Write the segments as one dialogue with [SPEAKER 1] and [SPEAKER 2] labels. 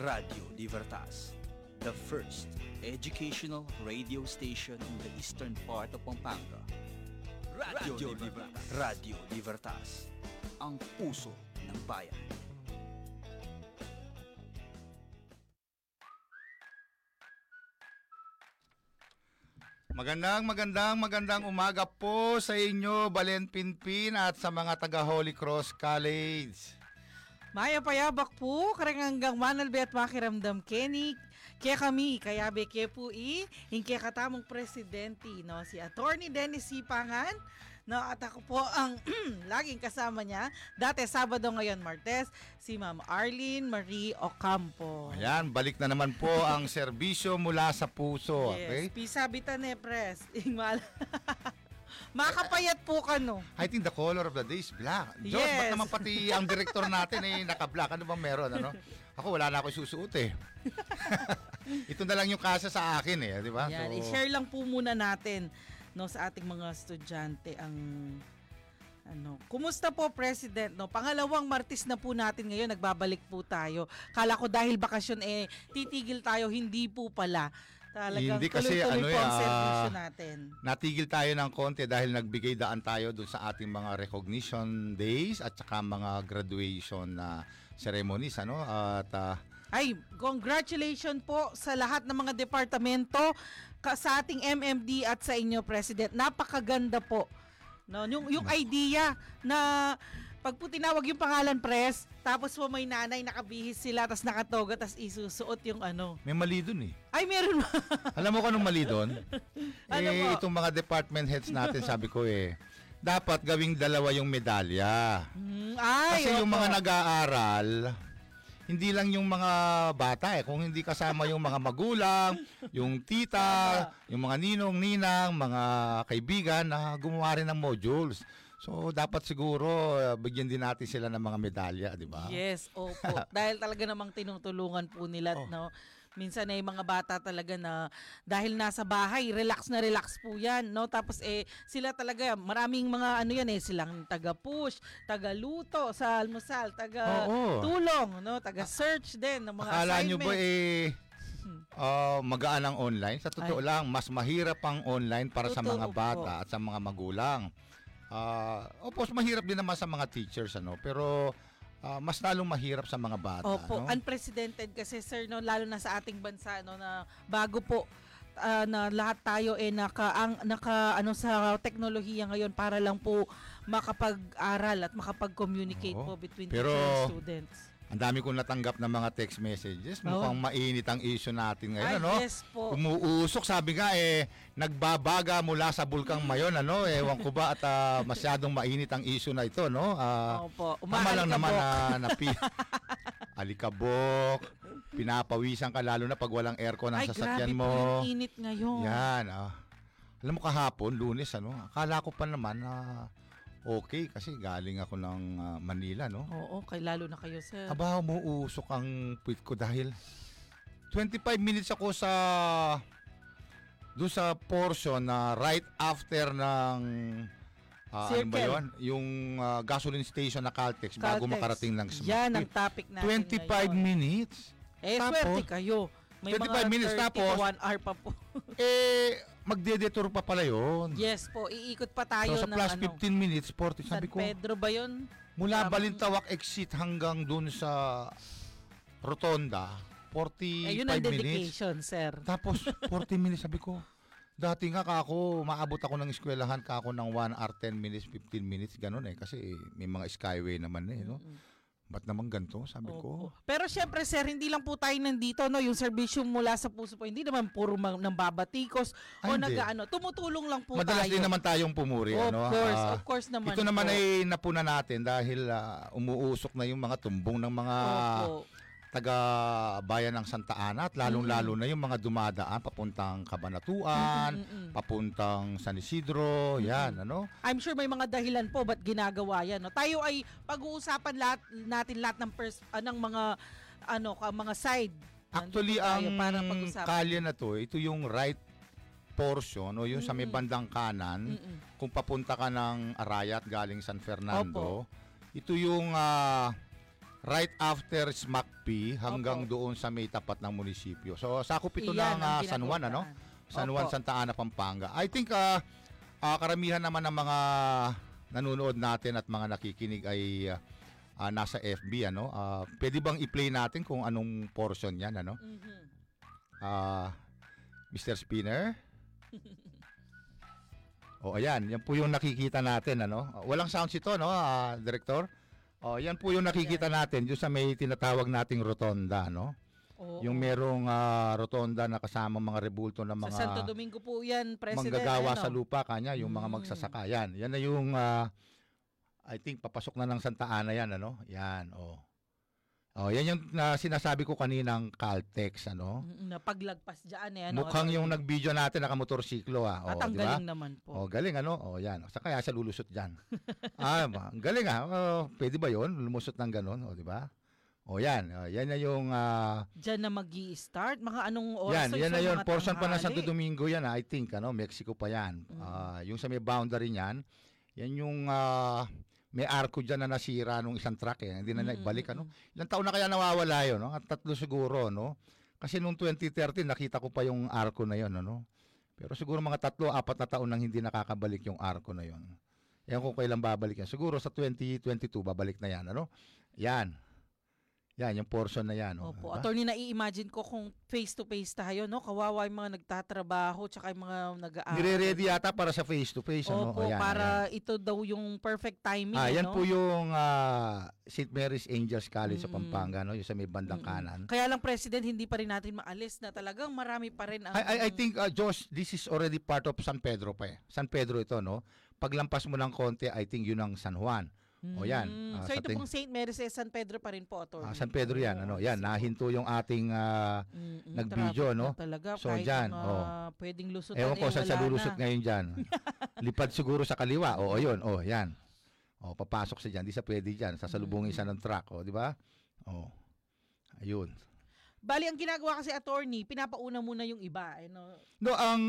[SPEAKER 1] Radio Libertas, the first educational radio station in the eastern part of Pampanga. Radio, Libertas. Radio Libertas, ang puso ng bayan.
[SPEAKER 2] Magandang, magandang, magandang umaga po sa inyo, Balen Pinpin at sa mga taga Holy Cross College.
[SPEAKER 3] Maya payabak po, karang hanggang manalbe at makiramdam Kenny. Kaya kami, kaya be kaya po i, hingke katamong presidente, no, si Attorney Dennis Sipangan, no, at ako po ang laging kasama niya, dati Sabado ngayon Martes, si Ma'am Arlene Marie Ocampo.
[SPEAKER 2] Ayan, balik na naman po ang serbisyo mula sa puso. Okay?
[SPEAKER 3] Yes, pisabitan eh, pres. Makapayat po ka, no?
[SPEAKER 2] I think the color of the day is black. Diyos,
[SPEAKER 3] Yes.
[SPEAKER 2] ba't naman pati ang director natin eh, naka-black? Ano bang meron? Ano? Ako, wala na ako susuot eh. Ito na lang yung kasa sa akin eh, di ba?
[SPEAKER 3] Yan,
[SPEAKER 2] So,
[SPEAKER 3] i-share lang po muna natin no sa ating mga estudyante ang ano, kumusta po President no? Pangalawang Martes na po natin ngayon nagbabalik po tayo. Kala ko dahil bakasyon eh titigil tayo, hindi po pala. Talagang
[SPEAKER 2] Hindi kasi, ano eh,
[SPEAKER 3] serbisyo natin.
[SPEAKER 2] Natigil tayo ng konti dahil nagbigay daan tayo dun sa ating mga recognition days at saka mga graduation na ceremonies ano at ah,
[SPEAKER 3] Ay, congratulations po sa lahat ng mga departamento ka, sa ating MMD at sa inyo President. Napakaganda po. No, yung yung idea na pag po tinawag yung pangalan press, tapos po may nanay nakabihis sila, tapos nakatoga, tapos isusuot yung ano.
[SPEAKER 2] may mali dun eh.
[SPEAKER 3] Ay, meron ba?
[SPEAKER 2] Alam mo kung anong mali doon?
[SPEAKER 3] Ano
[SPEAKER 2] eh,
[SPEAKER 3] po?
[SPEAKER 2] itong mga department heads natin, sabi ko eh, dapat gawing dalawa yung medalya.
[SPEAKER 3] Hmm, ay,
[SPEAKER 2] Kasi yung mga nag-aaral, hindi lang yung mga bata eh. Kung hindi kasama yung mga magulang, yung tita, yung mga ninong, ninang, mga kaibigan na gumawa rin ng modules. So, dapat siguro uh, bigyan din natin sila ng mga medalya, di ba?
[SPEAKER 3] Yes, opo. dahil talaga namang tinutulungan po nila,
[SPEAKER 2] Oh.
[SPEAKER 3] no? Minsan ay mga bata talaga na dahil nasa bahay, relax na relax po yan, no? Tapos eh, sila talaga, maraming mga ano yan eh, silang taga-push, taga-luto sa almusal, taga-tulong, no? Taga-search din ng mga
[SPEAKER 2] Akala nyo ba eh ah, magaan ang online? Sa totoo lang, mas mahirap ang online para sa
[SPEAKER 3] Totoo
[SPEAKER 2] mga
[SPEAKER 3] po.
[SPEAKER 2] bata at sa mga magulang. Ah, opo, mahirap din naman sa mga teachers ano, pero ah, mas lalong mahirap sa mga bata,
[SPEAKER 3] Opo,
[SPEAKER 2] no?
[SPEAKER 3] unprecedented kasi sir no lalo na sa ating bansa no na bago po ah, na lahat tayo eh naka ang naka ano sa teknolohiya ngayon para lang po makapag-aral at makapag-communicate
[SPEAKER 2] Oo.
[SPEAKER 3] po between
[SPEAKER 2] Pero-
[SPEAKER 3] teacher and students.
[SPEAKER 2] Ang dami kong natanggap ng mga text messages. Mukhang mainit ang issue natin
[SPEAKER 3] Ay,
[SPEAKER 2] ngayon, ano?
[SPEAKER 3] yes po.
[SPEAKER 2] Umuusok, sabi nga eh, nagbabaga mula sa Bulkang Mayon, ano? Ewan ko ba at ah, masyadong mainit ang issue na ito, no? Ah,
[SPEAKER 3] Opo,
[SPEAKER 2] Tama lang naman
[SPEAKER 3] umaalikabok.
[SPEAKER 2] na napi alikabok, pinapawisan ka lalo na pag walang aircon ang
[SPEAKER 3] Ay,
[SPEAKER 2] sasakyan
[SPEAKER 3] grabe
[SPEAKER 2] mo.
[SPEAKER 3] po yung init ngayon.
[SPEAKER 2] Yan, ah. Alam mo kahapon, lunes, ano? Akala ko pa naman na okay kasi galing ako ng ah, Manila, no?
[SPEAKER 3] Oo, kay lalo na kayo sir.
[SPEAKER 2] Aba, umuusok ang puwit ko dahil 25 minutes ako sa doon sa portion na right after ng ah, ano ba
[SPEAKER 3] Circle.
[SPEAKER 2] yun? Yung ah, gasoline station na Caltex, bago
[SPEAKER 3] Caltex.
[SPEAKER 2] makarating ng Smart.
[SPEAKER 3] Yan ang topic natin
[SPEAKER 2] 25
[SPEAKER 3] ngayon.
[SPEAKER 2] minutes.
[SPEAKER 3] Eh,
[SPEAKER 2] Tapos,
[SPEAKER 3] swerte kayo. May
[SPEAKER 2] 25
[SPEAKER 3] mga
[SPEAKER 2] minutes
[SPEAKER 3] 30
[SPEAKER 2] tapos,
[SPEAKER 3] to 1 hour pa po.
[SPEAKER 2] Eh, magdedetour pa pala yun.
[SPEAKER 3] yes po, iikot pa tayo
[SPEAKER 2] so, sa
[SPEAKER 3] ng
[SPEAKER 2] plus
[SPEAKER 3] ano.
[SPEAKER 2] 15 minutes, 40,
[SPEAKER 3] San
[SPEAKER 2] sabi ko,
[SPEAKER 3] Pedro ba yun?
[SPEAKER 2] mula
[SPEAKER 3] Um,
[SPEAKER 2] Balintawak exit hanggang dun sa Rotonda, 45
[SPEAKER 3] Eh, yun ang
[SPEAKER 2] minutes.
[SPEAKER 3] dedication, sir.
[SPEAKER 2] Tapos 40 minutes sabi ko. Dati nga kako, maabot ako ng eskwelahan kako ng 1 hour 10 minutes, 15 minutes ganun eh kasi eh, may mga skyway naman eh, no. Ba't naman ganito? Sabi ko.
[SPEAKER 3] Opo. Pero syempre, sir, hindi lang po tayo nandito, no? Yung servisyo mula sa puso po, hindi naman puro mang, nang babatikos
[SPEAKER 2] Ay,
[SPEAKER 3] o
[SPEAKER 2] hindi.
[SPEAKER 3] nag-ano. Tumutulong lang po
[SPEAKER 2] Madalas
[SPEAKER 3] tayo.
[SPEAKER 2] din naman tayong pumuri,
[SPEAKER 3] Of
[SPEAKER 2] ano.
[SPEAKER 3] course,
[SPEAKER 2] Ah,
[SPEAKER 3] of course naman
[SPEAKER 2] Ito naman
[SPEAKER 3] po.
[SPEAKER 2] ay napuna natin dahil ah, umuusok na yung mga tumbong ng mga
[SPEAKER 3] Opo.
[SPEAKER 2] Taga bayan ng Santa Ana at lalong-lalo na yung mga dumadaan papuntang Kabanatuan, papuntang San Isidro, yan, ano.
[SPEAKER 3] I'm sure may mga dahilan po ba't ginagawa yan. No? Tayo ay pag-uusapan lahat, natin lahat ng, pers- ah, ng mga ano ka mga side.
[SPEAKER 2] Actually,
[SPEAKER 3] Nandito tayo
[SPEAKER 2] ang
[SPEAKER 3] para pag-usapan.
[SPEAKER 2] kalye na to, ito yung right portion o yung sa may
[SPEAKER 3] Mm-mm.
[SPEAKER 2] bandang kanan,
[SPEAKER 3] Mm-mm.
[SPEAKER 2] kung papunta ka ng Arayat galing San Fernando, ito yung ah, right after SMACP hanggang
[SPEAKER 3] Opo.
[SPEAKER 2] doon sa may tapat ng munisipyo. So sakop ito
[SPEAKER 3] Iyan
[SPEAKER 2] ng
[SPEAKER 3] ang
[SPEAKER 2] ah, San Juan ano? San Juan. Santa Ana, Pampanga. I think ah, ah, karamihan naman ng mga nanonood natin at mga nakikinig ay ah, ah, nasa FB ano. Ah, pwede bang i-play natin kung anong portion 'yan ano?
[SPEAKER 3] Mhm.
[SPEAKER 2] Ah, Mr. Spinner. O ayan, yan po yung nakikita natin ano. Ah, Walang sounds ito no, ah, director. O yan po yung nakikita natin yung sa may tinatawag nating rotonda no.
[SPEAKER 3] Oo.
[SPEAKER 2] Yung merong ah, rotonda na kasama mga rebulto ng mga
[SPEAKER 3] Sa Santo Domingo po yan, President.
[SPEAKER 2] manggagawa
[SPEAKER 3] ano?
[SPEAKER 2] sa lupa kanya, yung mga
[SPEAKER 3] Mm.
[SPEAKER 2] magsasaka yan. Yan na yung ah, I think papasok na ng Santa Ana yan ano. Yan, oh. Oh, yan yung ah, sinasabi ko kaninang Caltex ano.
[SPEAKER 3] Mm, Na paglagpas dyan eh. Ano,
[SPEAKER 2] Mukhang yung nag-video natin nakamotorsiklo ah.
[SPEAKER 3] At
[SPEAKER 2] Oh,
[SPEAKER 3] ang
[SPEAKER 2] di ba?
[SPEAKER 3] galing naman po.
[SPEAKER 2] Oh, galing ano? Oh, yan. Sa kaya siya lulusot diyan. ah, ang galing ah. Oh, pwede ba 'yon? Lumusot ng ganun, oh, di ba? Oh, yan. Oh, yan na yung ah,
[SPEAKER 3] Diyan na mag start Mga anong oras?
[SPEAKER 2] yan,
[SPEAKER 3] So,
[SPEAKER 2] yan na yun. Portion pa
[SPEAKER 3] tanghali.
[SPEAKER 2] Santo Domingo yan, ah, I think, ano, Mexico pa yan.
[SPEAKER 3] Mm.
[SPEAKER 2] Ah, yung sa may boundary niyan, yan yung ah, may arko dyan na nasira nung isang truck eh. Hindi na
[SPEAKER 3] Mm,
[SPEAKER 2] naibalik,
[SPEAKER 3] mm,
[SPEAKER 2] ano. Ilang taon na kaya nawawala yun, no? At tatlo siguro, no? Kasi nung 2013, nakita ko pa yung arko na yun, ano. Pero siguro mga tatlo, apat na taon nang hindi nakakabalik yung arko na yun. Ewan ko kailan babalik yan. Siguro sa 2022, babalik na yan, ano. Yan. Yan, yung portion na yan. Oh,
[SPEAKER 3] Opo.
[SPEAKER 2] diba?
[SPEAKER 3] Attorney, nai-imagine ko kung face-to-face tayo, no? Kawawa yung mga nagtatrabaho, tsaka yung mga nag-aaral.
[SPEAKER 2] Nire-ready yata para sa face-to-face, ano?
[SPEAKER 3] Opo, para ito daw yung perfect timing,
[SPEAKER 2] Ah, yan
[SPEAKER 3] no?
[SPEAKER 2] po yung ah, St. Mary's Angels College sa
[SPEAKER 3] Mm.
[SPEAKER 2] Pampanga, no? Yung sa may bandang
[SPEAKER 3] Mm-mm.
[SPEAKER 2] kanan.
[SPEAKER 3] Kaya lang, President, hindi pa rin natin maalis na talagang marami pa rin ang...
[SPEAKER 2] I, I, I think, uh, Josh, this is already part of San Pedro pa eh. San Pedro ito, no? Paglampas mo ng konti, I think yun ang San Juan. O, yan.
[SPEAKER 3] Mm.
[SPEAKER 2] Ah,
[SPEAKER 3] so
[SPEAKER 2] sa
[SPEAKER 3] ito
[SPEAKER 2] ting-
[SPEAKER 3] pong St. Mary's eh, San Pedro pa rin po, Attorney.
[SPEAKER 2] Ah, San Pedro yan, ano?
[SPEAKER 3] Oo,
[SPEAKER 2] Yan, nahinto yung ating,
[SPEAKER 3] Mm-mm,
[SPEAKER 2] nag-video, no?
[SPEAKER 3] na talaga.
[SPEAKER 2] So, dyan,
[SPEAKER 3] mga
[SPEAKER 2] oh.
[SPEAKER 3] pwedeng lusutan
[SPEAKER 2] ewan ko
[SPEAKER 3] eh, wala
[SPEAKER 2] lulusot
[SPEAKER 3] na.
[SPEAKER 2] ngayon dyan. Lipad siguro sa kaliwa. O, ayun, o, yan. O, papasok siya dyan. Di sa pwede dyan. Sasalubungin siya ng truck, o, di ba? O, ayun.
[SPEAKER 3] Bali, ang ginagawa kasi attorney, pinapauna muna yung iba. Eh, no?
[SPEAKER 2] No, ang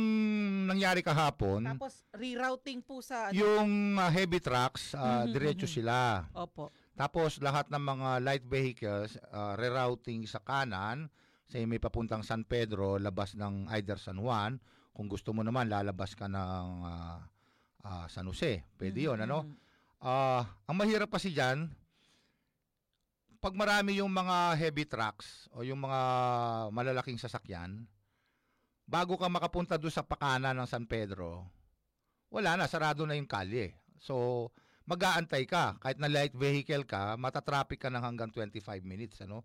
[SPEAKER 2] nangyari kahapon,
[SPEAKER 3] Tapos, rerouting po sa... Ano,
[SPEAKER 2] yung uh, heavy trucks, uh,
[SPEAKER 3] Mhm,
[SPEAKER 2] diretso
[SPEAKER 3] mhm.
[SPEAKER 2] sila.
[SPEAKER 3] Opo.
[SPEAKER 2] Tapos lahat ng mga light vehicles, uh, rerouting sa kanan, sa may papuntang San Pedro, labas ng either San Juan. Kung gusto mo naman, lalabas ka ng uh, uh, San Jose. Pwede yun,
[SPEAKER 3] Mhm,
[SPEAKER 2] ano?
[SPEAKER 3] mhm.
[SPEAKER 2] Ah, ang mahirap kasi dyan, pag marami yung mga heavy trucks o yung mga malalaking sasakyan, bago ka makapunta doon sa pakana ng San Pedro, wala na, sarado na yung kalye. So, mag-aantay ka. Kahit na light vehicle ka, matatraffic ka ng hanggang 25 minutes. Ano?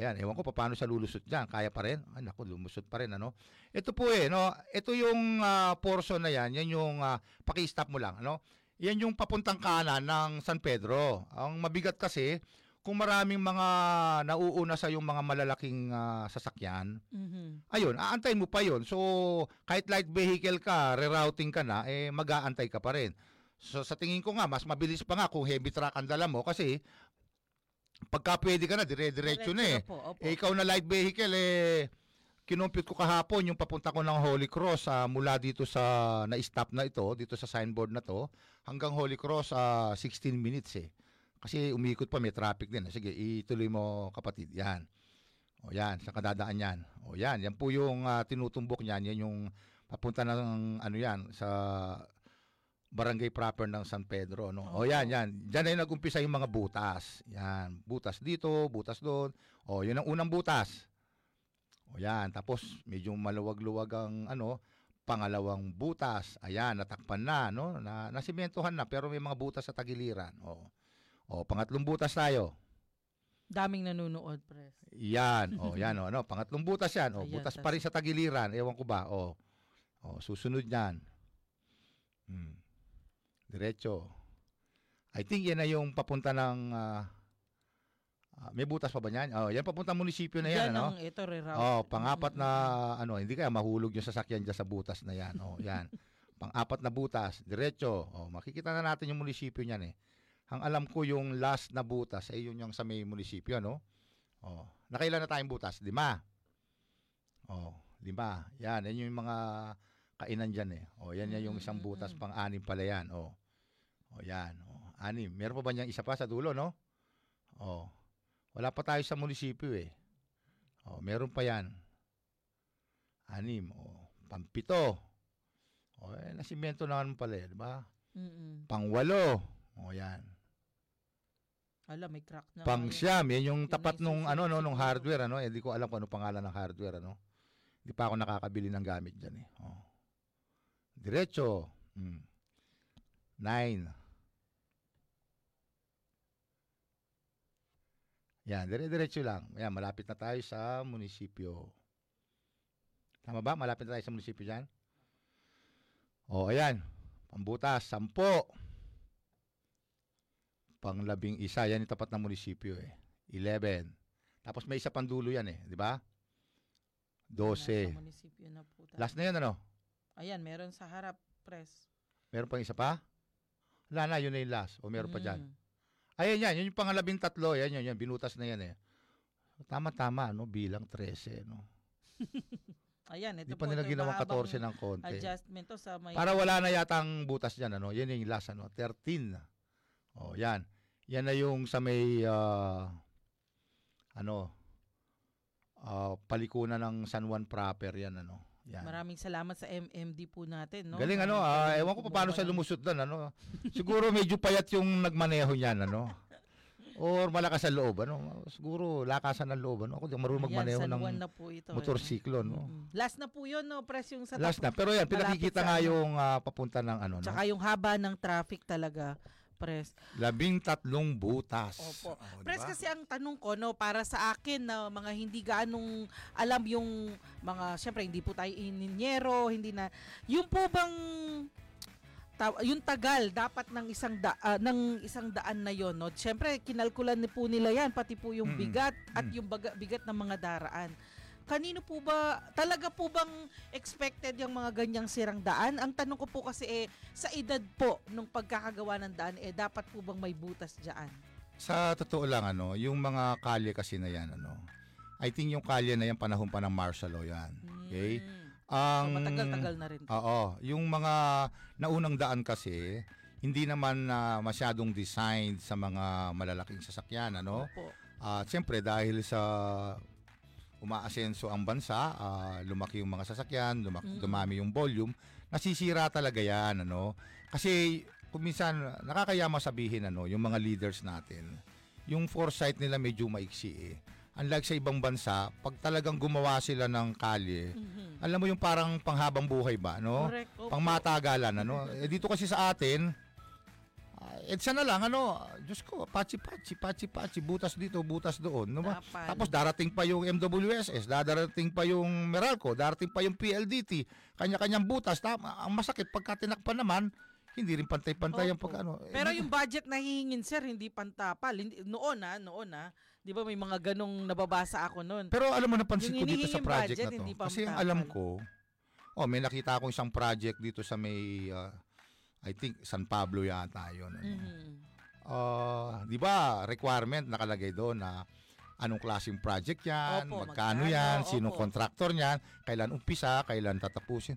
[SPEAKER 2] Ayan, ewan ko pa paano siya lulusot dyan. Kaya pa rin? Ay, naku, lumusot pa rin. Ano? Ito po eh, no? ito yung ah, portion na yan, yan yung, uh, paki-stop mo lang. Ano? Yan yung papuntang kanan ng San Pedro. Ang mabigat kasi, kung maraming mga nauuna sa yung mga malalaking ah, sasakyan,
[SPEAKER 3] Mhm.
[SPEAKER 2] ayun, aantayin mo pa yun. So, kahit light vehicle ka, rerouting ka na, eh, mag-aantay ka pa rin. So, sa tingin ko nga, mas mabilis pa nga kung heavy truck ang dala mo kasi pagka pwede ka na, dire-diretso na eh.
[SPEAKER 3] po, opo.
[SPEAKER 2] Eh, ikaw na light vehicle, eh, kinumpit ko kahapon yung papunta ko ng Holy Cross ah, mula dito sa na-stop na ito, dito sa signboard na to, hanggang Holy Cross ah, 16 minutes eh. Kasi umikot pa, may traffic din. Sige, ituloy mo kapatid. Yan. O yan, sa kadadaan yan. O yan, yan po yung ah, tinutumbok niyan. Yan yung papunta ng ano yan, sa barangay proper ng San Pedro. No? O
[SPEAKER 3] Oo.
[SPEAKER 2] yan, yan. Diyan yung nag-umpisa yung mga butas. Yan, butas dito, butas doon. O, yun ang unang butas. O yan, tapos medyo maluwag-luwag ang ano, pangalawang butas. Ayan, natakpan na, no? Na, nasimentohan na, pero may mga butas sa tagiliran. O, o pangatlong butas tayo.
[SPEAKER 3] Daming nanonood, Pres.
[SPEAKER 2] Yan, o yan, o, ano, pangatlong butas yan. O,
[SPEAKER 3] Ayan,
[SPEAKER 2] butas
[SPEAKER 3] tas-
[SPEAKER 2] pa rin sa tagiliran. Ewan ko ba, o. O, susunod yan. Hmm. Diretso. I think yan na yung papunta ng, ah, ah, may butas pa ba yan? Oh, yan papunta munisipyo na yan,
[SPEAKER 3] Yan
[SPEAKER 2] ano?
[SPEAKER 3] ang ito, reroute.
[SPEAKER 2] Oh, pangapat na ano, hindi kaya mahulog yung sasakyan diyan sa butas na 'yan. Oh, 'yan. Pang-apat na butas, diretso. Oh, makikita na natin yung munisipyo niyan eh. Ang alam ko yung last na butas ay yun yung sa may munisipyo, no? Oh, nakailan na tayong butas? Lima. Oh, lima. Yan, yan yung mga kainan diyan eh. Oh, yan yan yung isang butas
[SPEAKER 3] Mm-mm.
[SPEAKER 2] pang-anim pala yan. Oh. Oh, yan. Oh, anim. Meron pa ba niyang isa pa sa dulo, no? Oh. Wala pa tayo sa munisipyo eh. Oh, meron pa yan. Anim. Oh, pampito. Oh, eh, nasimento naman pala eh, di ba?
[SPEAKER 3] Mm-mm.
[SPEAKER 2] Pangwalo. Oh, yan.
[SPEAKER 3] Ala, may crack na.
[SPEAKER 2] Pang siyam, yan yung
[SPEAKER 3] Yun
[SPEAKER 2] tapat
[SPEAKER 3] na yung
[SPEAKER 2] nung ano no nung hardware ano, eh di ko alam kung ano pangalan ng hardware ano. Hindi pa ako nakakabili ng gamit diyan eh. Oh. Diretso. Mm. Nine. Yan, dire-diretso lang. Yan, malapit na tayo sa munisipyo. Tama ba? Malapit na tayo sa munisipyo dyan? O, ayan. Pambutas, sampo. Panglabing isa, yan yung tapat ng munisipyo eh. 11. Tapos may isa pang dulo yan eh, di ba? 12.
[SPEAKER 3] Nasa munisipyo na po tayo.
[SPEAKER 2] Last na yan ano?
[SPEAKER 3] Ayan, meron sa harap, press.
[SPEAKER 2] Meron pang isa pa? Wala na, yun na yung last. O meron pa dyan.
[SPEAKER 3] Mm.
[SPEAKER 2] Ayan yan, yun yung pangalabing tatlo. Yan, yun, yan. Binutas na yan eh. Tama-tama, no? Bilang 13, no?
[SPEAKER 3] Ayan, ito
[SPEAKER 2] Hindi pa
[SPEAKER 3] po.
[SPEAKER 2] nila
[SPEAKER 3] ito yung
[SPEAKER 2] ginawang
[SPEAKER 3] mahabang
[SPEAKER 2] 14 ng konti.
[SPEAKER 3] Adjustment to sa may...
[SPEAKER 2] Para wala na yatang butas dyan, ano? Yan yung last, ano? 13. O, yan. Yan na yung sa may, ah, ano, ah, palikunan ng San Juan proper, yan, ano? Yan.
[SPEAKER 3] Maraming salamat sa MMD po natin, no?
[SPEAKER 2] Galing ano, ah, ewan ko pa paano sa lumusot doon, ano. Siguro medyo payat yung nagmaneho niyan, ano. Or malakas sa loob, ano. Siguro lakasan ng loob, ano. Ako di marunong magmaneho
[SPEAKER 3] Ayan,
[SPEAKER 2] ng
[SPEAKER 3] na po ito. eh.
[SPEAKER 2] motorsiklo, no.
[SPEAKER 3] Mm-mm. Last na po yun, no? Press yung sa
[SPEAKER 2] Last na. Pero yan, pinakikita nga
[SPEAKER 3] ano.
[SPEAKER 2] yung ah, papunta ng ano, no.
[SPEAKER 3] Tsaka yung haba ng traffic talaga, press.
[SPEAKER 2] Labing tatlong butas.
[SPEAKER 3] Opo.
[SPEAKER 2] Oh, diba?
[SPEAKER 3] kasi ang tanong ko, no, para sa akin na mga hindi gaanong alam yung mga, syempre hindi po tayo ininyero, hindi na, yung po bang, ta- yung tagal dapat ng isang da, ah, ng isang daan na yon no syempre kinalkulan ni po nila yan pati po yung bigat at
[SPEAKER 2] Mm.
[SPEAKER 3] yung baga- bigat ng mga daraan kanino po ba talaga po bang expected yung mga ganyang sirang daan ang tanong ko po kasi eh sa edad po nung pagkakagawa ng daan eh dapat po bang may butas diyan
[SPEAKER 2] Sa totoo lang, ano, yung mga kalye kasi na yan, ano, I think yung kalye na yan panahon pa ng martial law yan. Okay?
[SPEAKER 3] so,
[SPEAKER 2] Ang,
[SPEAKER 3] matagal-tagal na rin.
[SPEAKER 2] Oo. Yung mga naunang daan kasi, hindi naman na masyadong designed sa mga malalaking sasakyan, ano?
[SPEAKER 3] Opo.
[SPEAKER 2] At siyempre dahil sa umaasenso ang bansa, ah, lumaki yung mga sasakyan, lumaki,
[SPEAKER 3] Mm-mm.
[SPEAKER 2] dumami yung volume, nasisira talaga yan, ano? Kasi kung minsan nakakayama sabihin ano, yung mga leaders natin, yung foresight nila medyo maiksi eh. Unlike sa ibang bansa, pag talagang gumawa sila ng kalye,
[SPEAKER 3] Mhm.
[SPEAKER 2] alam mo yung parang panghabang buhay ba, no?
[SPEAKER 3] Correct. Opo.
[SPEAKER 2] Pangmatagalan, ano? Eh, dito kasi sa atin, uh, EDSA na lang, ano, Diyos ko, pachi-pachi, pachi-pachi, butas dito, butas doon. No? ba? Tapos darating pa yung MWSS, darating pa yung Meralco, darating pa yung PLDT, kanya-kanyang butas. Tama, ang masakit, pagka tinakpan naman, hindi rin pantay-pantay ang
[SPEAKER 3] Opo.
[SPEAKER 2] pag ano. Eh,
[SPEAKER 3] Pero yung budget na hihingin sir, hindi pantapal. Hindi, noon ah, noon ah. 'Di ba may mga ganong nababasa ako noon.
[SPEAKER 2] Pero alam mo, napansin ko dito sa project
[SPEAKER 3] budget,
[SPEAKER 2] na to. Kasi ang alam ko, oh, may nakita akong isang project dito sa may, uh, I think, San Pablo yata yun. Ano.
[SPEAKER 3] Mhm.
[SPEAKER 2] Ah, 'di ba, requirement nakalagay doon na anong klaseng project 'yan,
[SPEAKER 3] Opo,
[SPEAKER 2] magkano
[SPEAKER 3] magkano,
[SPEAKER 2] 'yan,
[SPEAKER 3] opo.
[SPEAKER 2] contractor niyan, kailan umpisa, kailan tatapusin.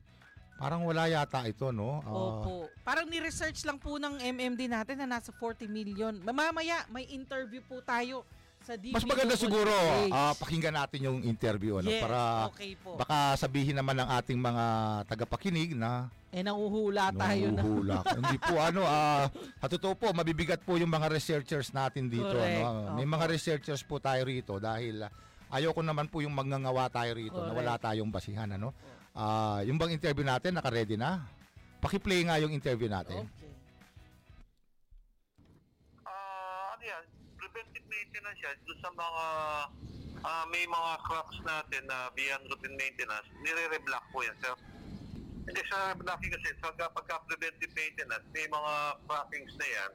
[SPEAKER 2] Parang wala yata ito, no? Ah,
[SPEAKER 3] Opo. Parang ni-research lang po ng MMD natin na nasa 40 million. Mamaya may interview po tayo sa DPWH.
[SPEAKER 2] mas maganda siguro ah, pakinggan natin yung interview ano
[SPEAKER 3] yes,
[SPEAKER 2] para
[SPEAKER 3] okay po.
[SPEAKER 2] baka sabihin naman ng ating mga tagapakinig na
[SPEAKER 3] eh nanguhula tayo na.
[SPEAKER 2] Hindi po ano, ah, sa totoo po, mabibigat po yung mga researchers natin dito.
[SPEAKER 3] Correct.
[SPEAKER 2] Ano? May
[SPEAKER 3] Opo.
[SPEAKER 2] mga researchers po tayo rito dahil ah, ayoko naman po yung magngangawa tayo rito na
[SPEAKER 3] Correct.
[SPEAKER 2] wala tayong basihan. Ano? Ah, yung bang interview natin, naka-ready na? Paki-play nga yung interview natin.
[SPEAKER 3] Okay.
[SPEAKER 4] Preventive maintenance yan doon sa mga ah, may mga cracks natin na beyond routine maintenance, nire-reblock po yan, sir. Hindi sa reblocking kasi, pagka, pagka preventive maintenance, may mga crackings na yan,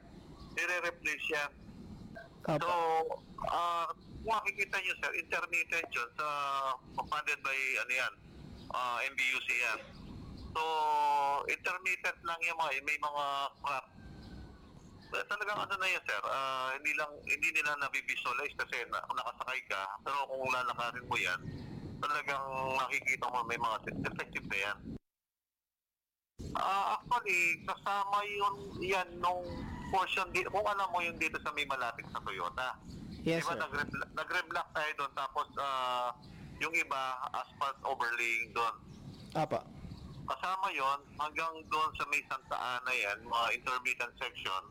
[SPEAKER 4] nire-replace yan. So, ah, kung makikita nyo, sir, intermittent yun sa funded by, ano yan, ah, MBUC yan. So, intermittent lang yung mga, may mga crack eh, talagang ano na yan, sir. Ah, hindi lang hindi nila nabivisualize kasi na, nakasakay ka. Pero kung lalakarin mo yan, talagang nakikita mo may mga effective na yan. Ah, actually, kasama yun yan nung portion di, kung alam mo yung dito sa may malapit sa Toyota.
[SPEAKER 3] Yes,
[SPEAKER 4] Di ba
[SPEAKER 3] sir.
[SPEAKER 4] nagre- nagre-block tayo doon tapos ah, yung iba asphalt overlaying doon.
[SPEAKER 5] Apa.
[SPEAKER 4] Kasama yon hanggang doon sa may Santa Ana yan, mga intermittent section.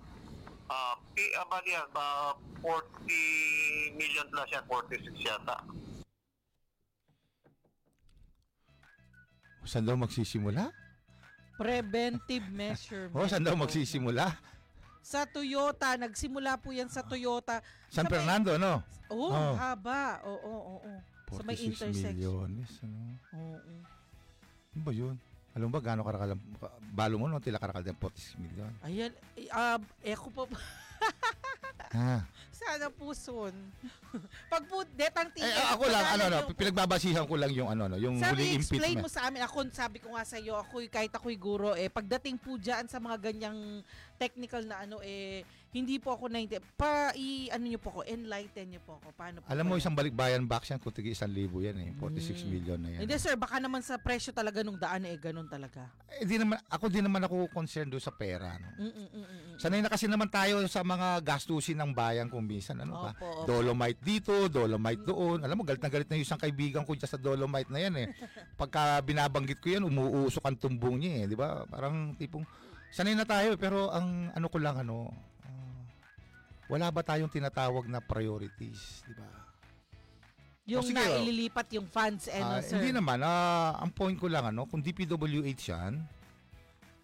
[SPEAKER 4] Ah, uh, uh, bali yan, ah, 40 million plus yan, 46 yata.
[SPEAKER 2] Saan daw magsisimula?
[SPEAKER 3] Preventive measurement.
[SPEAKER 2] Oh, saan daw magsisimula?
[SPEAKER 3] Sa Toyota, nagsimula po yan sa Toyota.
[SPEAKER 2] San
[SPEAKER 3] Sa may-
[SPEAKER 2] Fernando, no?
[SPEAKER 3] Oh,
[SPEAKER 2] Oh.
[SPEAKER 3] haba. Oo, oo, oo. Sa may
[SPEAKER 2] 46
[SPEAKER 3] intersection.
[SPEAKER 2] milyones. Ano?
[SPEAKER 3] Oo.
[SPEAKER 2] Ano ba yun? Alam mo ba gaano karakal balo mo no tila karakal ng 46 milyon.
[SPEAKER 3] Ayan, eh, ah, eko po.
[SPEAKER 2] Ha.
[SPEAKER 3] Sana po soon. Pag po, detang
[SPEAKER 2] Eh
[SPEAKER 3] ticket.
[SPEAKER 2] ako lang ano no,
[SPEAKER 3] yung-
[SPEAKER 2] pinagbabasihan ko lang yung ano no, yung
[SPEAKER 3] Sabi,
[SPEAKER 2] huling
[SPEAKER 3] explain
[SPEAKER 2] impeachment.
[SPEAKER 3] mo sa amin. Ako, sabi ko nga sa iyo, ako kahit ako'y guro, eh, pagdating po dyan sa mga ganyang technical na ano, eh, hindi po ako na Pa, i, ano nyo po ako, enlighten nyo po ako. Paano po
[SPEAKER 2] Alam mo isang balikbayan box yan kung tigi isang libo yan eh. 46
[SPEAKER 3] Mm.
[SPEAKER 2] million na yan.
[SPEAKER 3] Hindi sir, baka naman sa presyo talaga nung daan eh, ganun talaga.
[SPEAKER 2] Eh, di naman, ako din naman ako concerned doon sa pera. No?
[SPEAKER 3] Mm, mm, mm.
[SPEAKER 2] Sanay na kasi naman tayo sa mga gastusin ng bayan kung minsan. Ano ka?
[SPEAKER 3] Opo, opo.
[SPEAKER 2] Dolomite dito, Dolomite doon. Alam mo, galit na galit na yung isang kaibigan ko sa Dolomite na yan eh. Pagka binabanggit ko yan, umuusok ang tumbong niya eh. Di ba? Parang tipong, sanay na tayo pero ang ano ko lang ano, wala ba tayong tinatawag na priorities? Di ba?
[SPEAKER 3] Yung
[SPEAKER 2] Oh, sige, oh.
[SPEAKER 3] naililipat yung funds, eh, no,
[SPEAKER 2] Ah,
[SPEAKER 3] sir?
[SPEAKER 2] hindi naman. ah, ang point ko lang, ano, kung DPWH yan,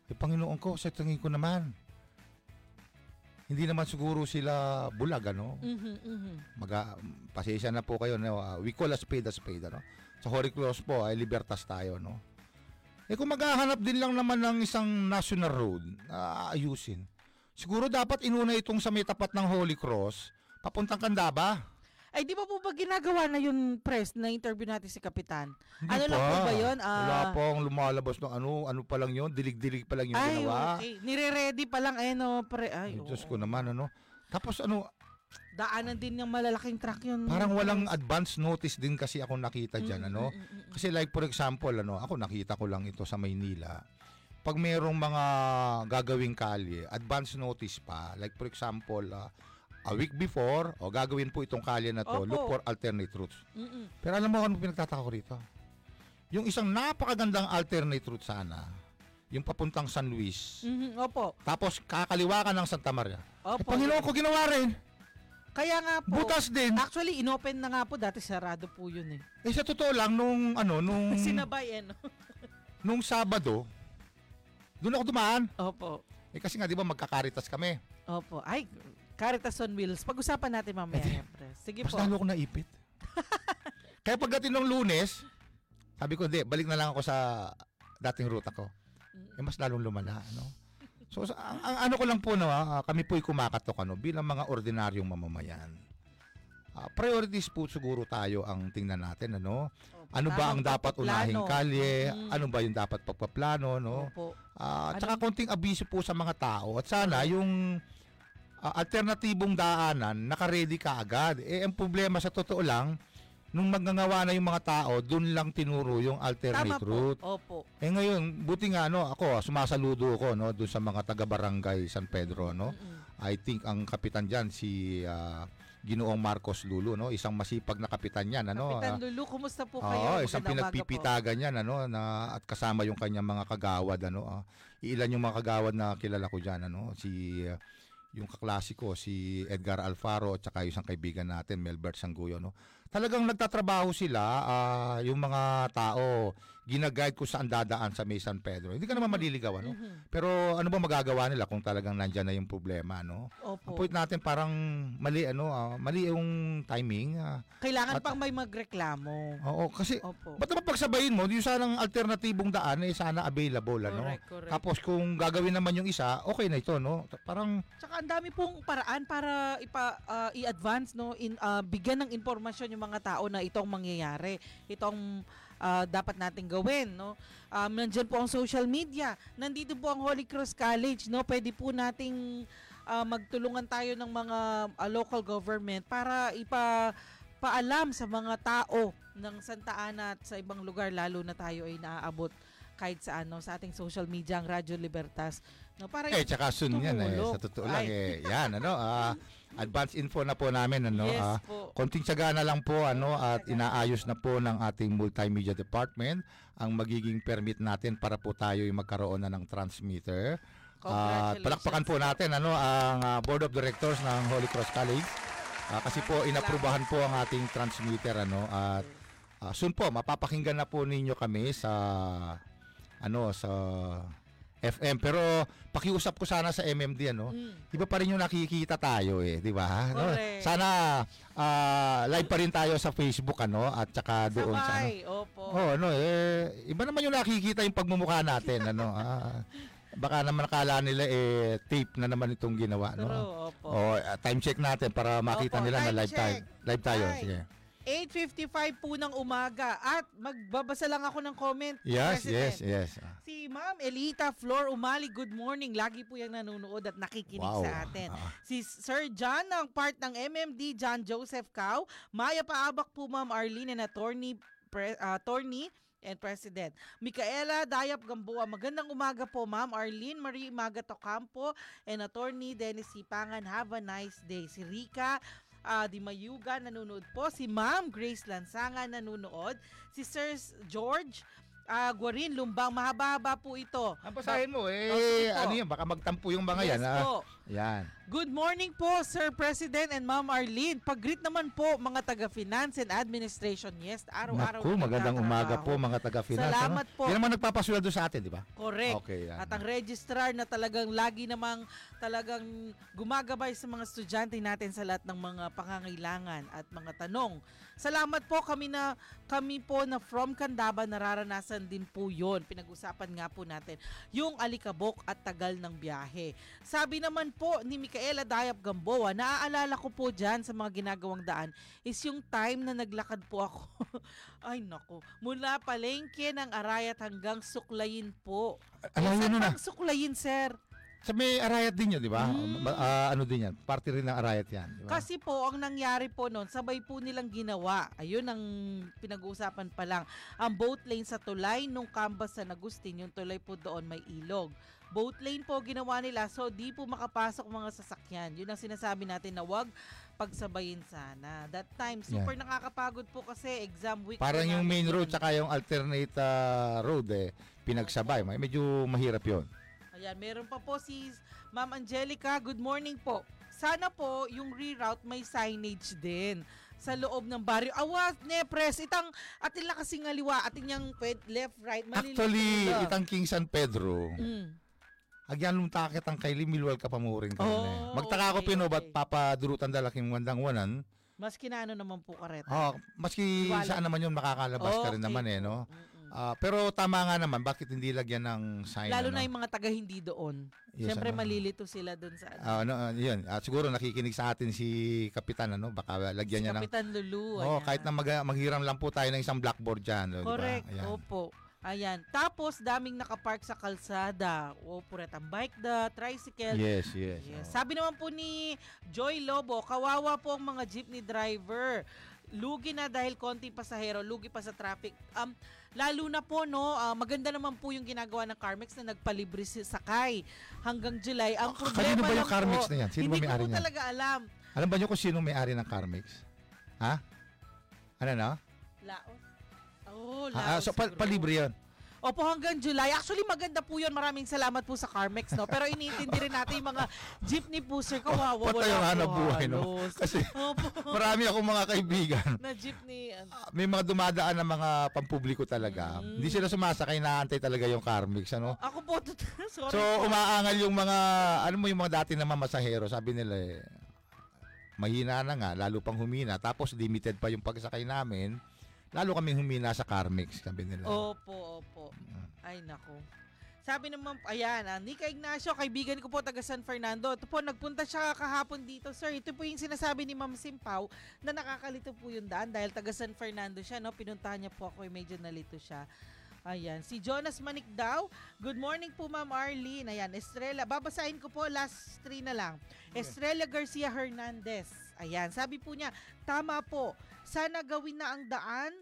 [SPEAKER 2] eh, Panginoon ko, sa tingin ko naman, hindi naman siguro sila bulag, ano?
[SPEAKER 3] Mhm, mhm.
[SPEAKER 2] Maga, pasensya na po kayo, no? ah, we call a spade a spade, ano? Sa Holy Cross po, ay libertas tayo, no? Eh kung maghahanap din lang naman ng isang national road, na aayusin. Siguro dapat inuna itong sa may tapat ng Holy Cross, papuntang Candaba.
[SPEAKER 3] Ay, di ba po ba ginagawa na yung press na interview natin si Kapitan?
[SPEAKER 2] Hindi
[SPEAKER 3] Ano lang po ba yun? Ah,
[SPEAKER 2] Wala pong lumalabas ng ano, ano pa lang yun, dilig-dilig pa lang yung
[SPEAKER 3] Ay,
[SPEAKER 2] ginawa.
[SPEAKER 3] okay. Nire-ready pa lang, eh, no, pre. Ay,
[SPEAKER 2] Ay, Diyos
[SPEAKER 3] oo.
[SPEAKER 2] ko naman, ano. Tapos ano,
[SPEAKER 3] Daanan din ng malalaking truck yun.
[SPEAKER 2] parang walang advance notice din kasi ako nakita dyan,
[SPEAKER 3] Mm,
[SPEAKER 2] ano.
[SPEAKER 3] mm, mm, mm.
[SPEAKER 2] Kasi like for example, ano, ako nakita ko lang ito sa Maynila. Pag mayroong mga gagawing kalye, advance notice pa. Like for example, ah, a week before, o gagawin po itong kalye na to,
[SPEAKER 3] Opo.
[SPEAKER 2] look for alternate routes.
[SPEAKER 3] Mm, mm.
[SPEAKER 2] Pero alam mo ano pinagtataka ko rito? Yung isang napakagandang alternate route sana, yung papuntang San Luis,
[SPEAKER 3] Mhm, Opo.
[SPEAKER 2] tapos kakaliwa ka ng Santa Maria. Eh,
[SPEAKER 3] Opo.
[SPEAKER 2] Panginoon ko ginawa rin.
[SPEAKER 3] Kaya nga po.
[SPEAKER 2] Butas din.
[SPEAKER 3] Actually, inopen na nga po. Dati sarado po yun eh.
[SPEAKER 2] Eh sa totoo lang nung ano nung
[SPEAKER 3] Sinabay eh, no?
[SPEAKER 2] nung Sabado, doon ako dumaan.
[SPEAKER 3] Opo.
[SPEAKER 2] Eh kasi nga 'di ba magkakaritas kami.
[SPEAKER 3] Opo. Ay, Caritas on Wheels. Pag-usapan natin mamaya.
[SPEAKER 2] Eh, di-
[SPEAKER 3] pre. Sige
[SPEAKER 2] Mas
[SPEAKER 3] po.
[SPEAKER 2] lalo ako naipit. Kaya pagdating ng Lunes, sabi ko, hindi, balik na lang ako sa dating ruta ko. Eh, mas lalong lumala, no? So, sa- ang, ang ano ko lang po, no, ah, kami po'y kumakatok, ano, bilang mga ordinaryong mamamayan. Ah, priorities po siguro tayo ang tingnan natin, ano? Ano ba ang dapat unahing kalye?
[SPEAKER 3] Mm.
[SPEAKER 2] Ano ba yung dapat pagpaplano, no?
[SPEAKER 3] Opo.
[SPEAKER 2] Ah,
[SPEAKER 3] Anong-
[SPEAKER 2] tsaka konting abiso po sa mga tao. At sana yung ah, alternatibong daanan, naka-ready ka agad. Eh, ang problema sa totoo lang, nung magngangawa na yung mga tao, dun lang tinuro yung
[SPEAKER 3] Tama
[SPEAKER 2] alternate
[SPEAKER 3] po.
[SPEAKER 2] route.
[SPEAKER 3] Opo.
[SPEAKER 2] Eh ngayon, buti nga no, ako sumasaludo ako no doon sa mga taga-barangay San Pedro no.
[SPEAKER 3] Mm-mm.
[SPEAKER 2] I think ang kapitan diyan si ah, Ginoong Marcos Lulu no, isang masipag na kapitan yan ano.
[SPEAKER 3] Kapitan
[SPEAKER 2] ah,
[SPEAKER 3] Lulu, kumusta po
[SPEAKER 2] Oo,
[SPEAKER 3] kayo?
[SPEAKER 2] isang
[SPEAKER 3] umaga po.
[SPEAKER 2] pinagpipitagan yan ano na at kasama yung kanyang mga kagawad ano. ah. iilan yung mga kagawad na kilala ko diyan ano, si ah, yung kaklasiko si Edgar Alfaro at saka yung isang kaibigan natin Melbert Sangguyo no. Talagang nagtatrabaho sila ah, yung mga tao ginaguide ko saan dadaan sa May San Pedro. Hindi ka naman maliligaw ano.
[SPEAKER 3] Mhm.
[SPEAKER 2] Pero ano ba magagawa nila kung talagang nandiyan na yung problema no? Ang
[SPEAKER 3] Opo.
[SPEAKER 2] point natin parang mali ano, ah, mali yung timing. ah.
[SPEAKER 3] Kailangan
[SPEAKER 2] At-
[SPEAKER 3] pang may magreklamo.
[SPEAKER 2] Oo, kasi
[SPEAKER 3] Opo.
[SPEAKER 2] Ba't naman pagsabayin mo, yung sanang alternatibong daan eh sana available ano.
[SPEAKER 3] Correct, correct.
[SPEAKER 2] Tapos kung gagawin naman yung isa, okay na ito no. Parang
[SPEAKER 3] Tsaka ang dami pong paraan para ipa ah, i-advance no in ah, bigyan ng impormasyon yung mga tao na itong mangyayari. Itong ah, dapat nating gawin no. Um, nandiyan po ang social media. Nandito po ang Holy Cross College no. Pwede po nating ah, magtulungan tayo ng mga ah, local government para ipa paalam sa mga tao ng Santa Ana at sa ibang lugar lalo na tayo ay naaabot kahit sa ano sa ating social media ang Radyo Libertas. No, para
[SPEAKER 2] Eh, tsaka soon yan eh. Sa totoo lang
[SPEAKER 3] Ay.
[SPEAKER 2] eh. Yan, ano, ah, advance info na po namin, ano.
[SPEAKER 3] yes
[SPEAKER 2] ah,
[SPEAKER 3] po.
[SPEAKER 2] konting tsaga na lang po, ano, at inaayos na po ng ating multimedia department ang magiging permit natin para po tayo yung magkaroon na ng transmitter. At
[SPEAKER 3] Congratulations.
[SPEAKER 2] palakpakan po natin ano ang ah, Board of Directors ng Holy Cross College. Ah, kasi po inaprubahan po ang ating transmitter ano at ah, soon po mapapakinggan na po ninyo kami sa ano sa FM pero pakiusap ko sana sa MMD ano.
[SPEAKER 3] Mm.
[SPEAKER 2] Iba pa rin yung nakikita tayo eh, di ba? No?
[SPEAKER 3] Correct.
[SPEAKER 2] Sana ah, live pa rin tayo sa Facebook ano at saka doon sa ano.
[SPEAKER 3] Sabay, opo.
[SPEAKER 2] Oh, ano eh iba naman yung nakikita yung pagmumukha natin ano. Ah, baka naman nakala nila eh tape na naman itong ginawa
[SPEAKER 3] True,
[SPEAKER 2] no.
[SPEAKER 3] opo.
[SPEAKER 2] Oh, time check natin para makita
[SPEAKER 3] Opo,
[SPEAKER 2] nila na live tayo.
[SPEAKER 3] check.
[SPEAKER 2] Live tayo.
[SPEAKER 3] Right.
[SPEAKER 2] Sige.
[SPEAKER 3] 8.55 po ng umaga at magbabasa lang ako ng comment.
[SPEAKER 2] Yes,
[SPEAKER 3] President.
[SPEAKER 2] yes, yes.
[SPEAKER 3] Si Ma'am Elita Flor Umali, good morning. Lagi po yung nanonood at nakikinig
[SPEAKER 2] Wow.
[SPEAKER 3] sa atin.
[SPEAKER 2] Ah.
[SPEAKER 3] Si Sir John ng part ng MMD, John Joseph Cow. Maya Paabak po Ma'am Arlene and attorney, pre, ah, attorney and President. Micaela Dayap Gamboa, magandang umaga po Ma'am Arlene Marie Maga Tocampo and attorney Dennis Sipangan. Have a nice day. Si Rika ah, Di Mayuga nanonood po. Si Ma'am Grace Lansangan nanonood. Si Sir George ah, Guarin Lumbang. Mahaba-haba po ito.
[SPEAKER 2] Ang basahin mo eh
[SPEAKER 3] Oh,
[SPEAKER 2] ano yan baka magtampo yung mga
[SPEAKER 3] yes
[SPEAKER 2] yan. ah.
[SPEAKER 3] po.
[SPEAKER 2] Yan.
[SPEAKER 3] Good morning po, Sir President and Ma'am Arlene. Pag-greet naman po mga taga-finance and administration. Yes, araw-araw
[SPEAKER 2] Naku,
[SPEAKER 3] na
[SPEAKER 2] magandang umaga po mga taga-finance.
[SPEAKER 3] Salamat
[SPEAKER 2] ano?
[SPEAKER 3] po.
[SPEAKER 2] Yan naman nagpapasweldo sa atin, di ba?
[SPEAKER 3] Correct.
[SPEAKER 2] Okay, yan.
[SPEAKER 3] At ang registrar na talagang lagi namang talagang gumagabay sa mga estudyante natin sa lahat ng mga pangangailangan at mga tanong. Salamat po kami na kami po na from Candaba nararanasan din po 'yon. Pinag-usapan nga po natin yung alikabok at tagal ng biyahe. Sabi naman po ni Micaela Dayap Gamboa, naaalala ko po diyan sa mga ginagawang daan is yung time na naglakad po ako. Ay nako, mula palengke ng Arayat hanggang Suklayin po. Saan
[SPEAKER 2] nun na.
[SPEAKER 3] suklayin, sir?
[SPEAKER 2] Sa may arayat din yun, di ba?
[SPEAKER 3] Mm.
[SPEAKER 2] Ah, ano din yan? Party rin ng arayat yan. Di ba?
[SPEAKER 3] Kasi po, ang nangyari po noon, sabay po nilang ginawa. Ayun ang pinag-uusapan pa lang. Ang boat lane sa tulay nung Cambas San Agustin, yung tulay po doon may ilog. Boat lane po ginawa nila, so di po makapasok mga sasakyan. Yun ang sinasabi natin na wag pagsabayin sana. That time, super nakakapagod po kasi exam week.
[SPEAKER 2] Parang yung main road tsaka yung alternate ah, road eh, pinagsabay. Medyo mahirap yon.
[SPEAKER 3] Ayan, meron pa po si Ma'am Angelica. Good morning po. Sana po yung reroute may signage din sa loob ng baryo. Awas, Nepres, itang atin lang kasing ngaliwa, atin yung left, right, malilito
[SPEAKER 2] Actually, itang King San Pedro,
[SPEAKER 3] Mm.
[SPEAKER 2] Agyan lumtakit ang kay Milwal ka pa mo rin
[SPEAKER 3] Oh,
[SPEAKER 2] Magtaka ko
[SPEAKER 3] okay,
[SPEAKER 2] pino, ba't
[SPEAKER 3] okay.
[SPEAKER 2] papadurutan dalaking wandang wanan?
[SPEAKER 3] Mas kinano naman po kareta.
[SPEAKER 2] Oh, maski
[SPEAKER 3] Iwala.
[SPEAKER 2] saan naman yun makakalabas ka rin
[SPEAKER 3] Okay
[SPEAKER 2] naman eh, no?
[SPEAKER 3] Mm-mm.
[SPEAKER 2] Ah, pero tama nga naman, bakit hindi lagyan ng sign?
[SPEAKER 3] Lalo
[SPEAKER 2] ano?
[SPEAKER 3] na yung mga taga hindi doon.
[SPEAKER 2] Yes,
[SPEAKER 3] Siyempre
[SPEAKER 2] ano?
[SPEAKER 3] malilito sila doon sa ano.
[SPEAKER 2] Ah, ano, ah, yun. At siguro nakikinig sa atin si Kapitan, ano? Baka lagyan
[SPEAKER 3] si
[SPEAKER 2] niya ng...
[SPEAKER 3] Kapitan Lulu.
[SPEAKER 2] Oh,
[SPEAKER 3] ayan.
[SPEAKER 2] kahit na mag, maghiram lang po tayo ng isang blackboard dyan. oh, di ba?
[SPEAKER 3] Correct.
[SPEAKER 2] Ayan.
[SPEAKER 3] Opo. Ayan. Tapos, daming nakapark sa kalsada. O, puret ang bike da, tricycle.
[SPEAKER 2] Yes, yes.
[SPEAKER 3] Yes.
[SPEAKER 2] oh.
[SPEAKER 3] Sabi naman po ni Joy Lobo, kawawa po ang mga jeepney driver. Lugi na dahil konti pasahero, lugi pa sa traffic. Um, lalo na po, no, ah, maganda naman po yung ginagawa ng Carmex na nagpalibre si sakay hanggang July. Ang
[SPEAKER 2] Ah,
[SPEAKER 3] problema
[SPEAKER 2] kanino ba yung Carmex
[SPEAKER 3] po,
[SPEAKER 2] na yan? Sino ba
[SPEAKER 3] hindi ko
[SPEAKER 2] may-ari
[SPEAKER 3] po
[SPEAKER 2] niyan?
[SPEAKER 3] talaga alam.
[SPEAKER 2] Alam ba niyo kung sino may-ari ng Carmex? Ha? Ano na?
[SPEAKER 3] Oh,
[SPEAKER 2] Ah, ah, so, pa- palibre yun.
[SPEAKER 3] Opo, hanggang July. Actually, maganda po yun. Maraming salamat po sa Carmex, no? Pero iniintindi rin natin yung mga jeepney po, sir. Kawawa.
[SPEAKER 2] Patay ang
[SPEAKER 3] wala
[SPEAKER 2] hanap
[SPEAKER 3] po
[SPEAKER 2] buhay, no?
[SPEAKER 3] halos.
[SPEAKER 2] Kasi
[SPEAKER 3] Opo.
[SPEAKER 2] marami akong mga kaibigan.
[SPEAKER 3] na jeepney. ano.
[SPEAKER 2] May mga dumadaan na mga pampubliko talaga.
[SPEAKER 3] Mm.
[SPEAKER 2] Hindi sila sumasakay, naantay talaga yung Carmex. Ano?
[SPEAKER 3] Ako po, sorry
[SPEAKER 2] So,
[SPEAKER 3] po.
[SPEAKER 2] umaangal yung mga, ano mo yung mga dati na mamasahero, sabi nila eh, mahina na nga, lalo pang humina. Tapos limited pa yung pagsakay namin, lalo kaming humina sa Carmex, sabi nila.
[SPEAKER 3] Opo, opo. Ay, nako. Sabi naman, ayan, ah, Nika Ignacio, kaibigan ko po taga San Fernando. Ito po, nagpunta siya kahapon dito, sir. Ito po yung sinasabi ni Ma'am Simpaw na nakakalito po yung daan dahil taga San Fernando siya, no? Pinuntahan niya po ako, eh, medyo nalito siya. Ayan. Si Jonas Manik daw. Good morning po, Ma'am Arlene. Ayan, Estrella. Babasahin ko po, last three na lang. Estrella Garcia Hernandez. Ayan, sabi po niya, tama po. Sana gawin na ang daan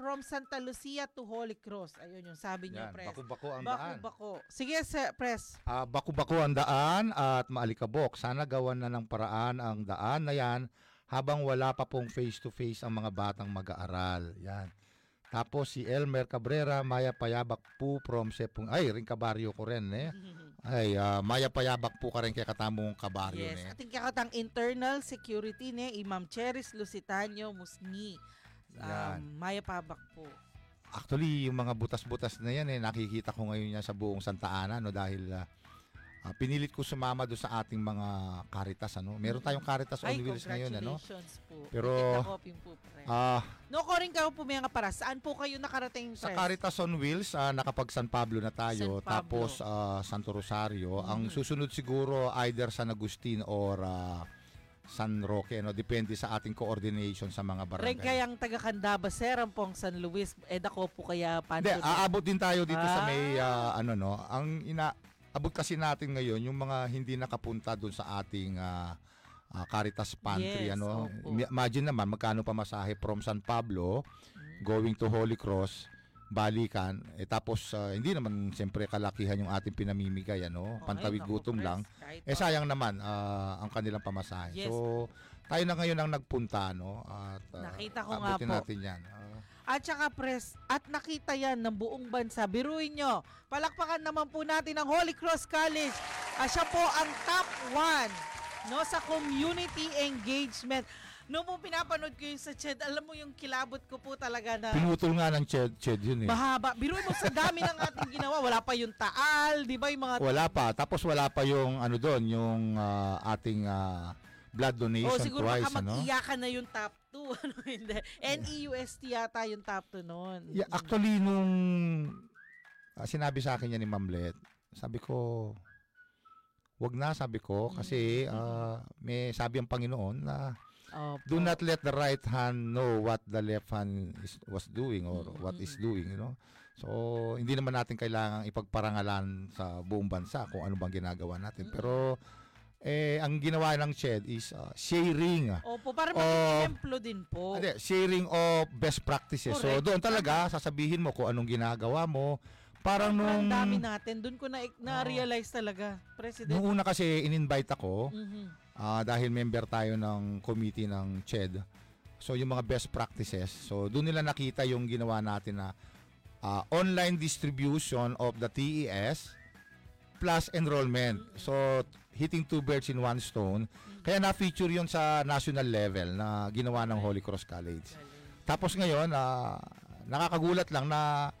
[SPEAKER 3] from Santa Lucia to Holy Cross. Ayun yung sabi niyo,
[SPEAKER 2] Yan,
[SPEAKER 3] Pres.
[SPEAKER 2] bako-bako ang daan.
[SPEAKER 3] Bako-bako. Sige, sir, Pres.
[SPEAKER 2] Ah, bako-bako ang daan at maalikabok. Sana gawan na ng paraan ang daan na yan habang wala pa pong face-to-face ang mga batang mag-aaral. Yan. Tapos si Elmer Cabrera, Maya Payabak po from Sepong, ay, rin kabaryo ko rin eh. Ay, ah, Maya Payabak po ka rin kay katamong kabaryo
[SPEAKER 3] yes.
[SPEAKER 2] eh.
[SPEAKER 3] Ating kakatang internal security ni Imam Cheris Lusitano Musni.
[SPEAKER 2] Yan.
[SPEAKER 3] Um, Maya Pabak po.
[SPEAKER 2] Actually, yung mga butas-butas na yan eh, nakikita ko ngayon yan sa buong Santa Ana no dahil ah, ah, pinilit ko sumama do sa ating mga Caritas ano. Meron tayong Caritas on
[SPEAKER 3] Ay,
[SPEAKER 2] Wheels ngayon ano.
[SPEAKER 3] congratulations po.
[SPEAKER 2] Pero-
[SPEAKER 3] Kita ko, po.
[SPEAKER 2] Ah,
[SPEAKER 3] no, ko rin kayo po mga para. Saan po kayo nakarating, Pres?
[SPEAKER 2] Sa Caritas on Wheels, ah, nakapag San Pablo na tayo,
[SPEAKER 3] San Pablo.
[SPEAKER 2] tapos ah, Santo Rosario. Ang
[SPEAKER 3] Mhm.
[SPEAKER 2] susunod siguro either San Agustin or ah, San Roque, no? depende sa ating coordination sa mga
[SPEAKER 3] Ren
[SPEAKER 2] barangay.
[SPEAKER 3] kayang taga Candaba, sir, ang pong San Luis. Eh, dako po kaya panto.
[SPEAKER 2] Hindi, aabot din tayo dito sa may
[SPEAKER 3] Ah.
[SPEAKER 2] ah, ano no, ang ina abot kasi natin ngayon yung mga hindi nakapunta doon sa ating ah, ah, Caritas Pantry
[SPEAKER 3] Yes,
[SPEAKER 2] ano.
[SPEAKER 3] opo.
[SPEAKER 2] Ima- Imagine naman magkano pamasahe from San Pablo going to Holy Cross balikan eh tapos ah, hindi naman siyempre kalakihan yung ating pinamimigay ano
[SPEAKER 3] Oh,
[SPEAKER 2] pantawid gutom lang
[SPEAKER 3] kahit
[SPEAKER 2] eh
[SPEAKER 3] pa-
[SPEAKER 2] sayang naman ah, ang kanilang pamasahe
[SPEAKER 3] Yes.
[SPEAKER 2] so tayo na ngayon ang nagpunta no at ah,
[SPEAKER 3] Nakita ko nga po.
[SPEAKER 2] natin yan Ah,
[SPEAKER 3] At saka press, at nakita yan ng buong bansa. Biruin nyo, palakpakan naman po natin ang Holy Cross College. Ah, siya po ang top one no, sa community engagement. Noong po pinapanood ko yung sa chat, alam mo yung kilabot ko po talaga na
[SPEAKER 2] pinutol nga ng ched, ched yun eh
[SPEAKER 3] mahaba. Biruin mo sa dami ng ating ginawa. Wala pa yung taal, di ba yung mga...
[SPEAKER 2] Wala pa. Tapos wala pa yung ano doon, yung ah, ating ah, blood donation
[SPEAKER 3] O siguro
[SPEAKER 2] twice,
[SPEAKER 3] baka
[SPEAKER 2] ano?
[SPEAKER 3] na yung top 2. Ano, hindi. NEUST yata yung top 2 noon.
[SPEAKER 2] Yeah, actually nung ah, sinabi sa akin yan ni Ma'am Let, sabi ko wag na sabi ko kasi ah, may sabi ang Panginoon na
[SPEAKER 3] Opo.
[SPEAKER 2] do not let the right hand know what the left hand is, was doing or what is doing, you know. So, hindi naman natin kailangang ipagparangalan sa buong bansa kung ano bang ginagawa natin.
[SPEAKER 3] Mm-mm.
[SPEAKER 2] Pero eh ang ginawa ng CHED is ah, sharing
[SPEAKER 3] Opo, para mag-exemplo din po.
[SPEAKER 2] Hindi, sharing of best practices. So
[SPEAKER 3] Correct.
[SPEAKER 2] doon talaga sasabihin mo kung anong ginagawa mo. Parang nung
[SPEAKER 3] dami natin. Doon ko na, na-realize talaga, President.
[SPEAKER 2] nung una kasi in-invite ako
[SPEAKER 3] Mhm.
[SPEAKER 2] ah, dahil member tayo ng committee ng CHED. So yung mga best practices. So doon nila nakita yung ginawa natin na ah, online distribution of the TES plus enrollment. So hitting two birds in one stone. Kaya na-feature yun sa national level na ginawa ng Holy Cross College. Tapos ngayon, ah, nakakagulat lang na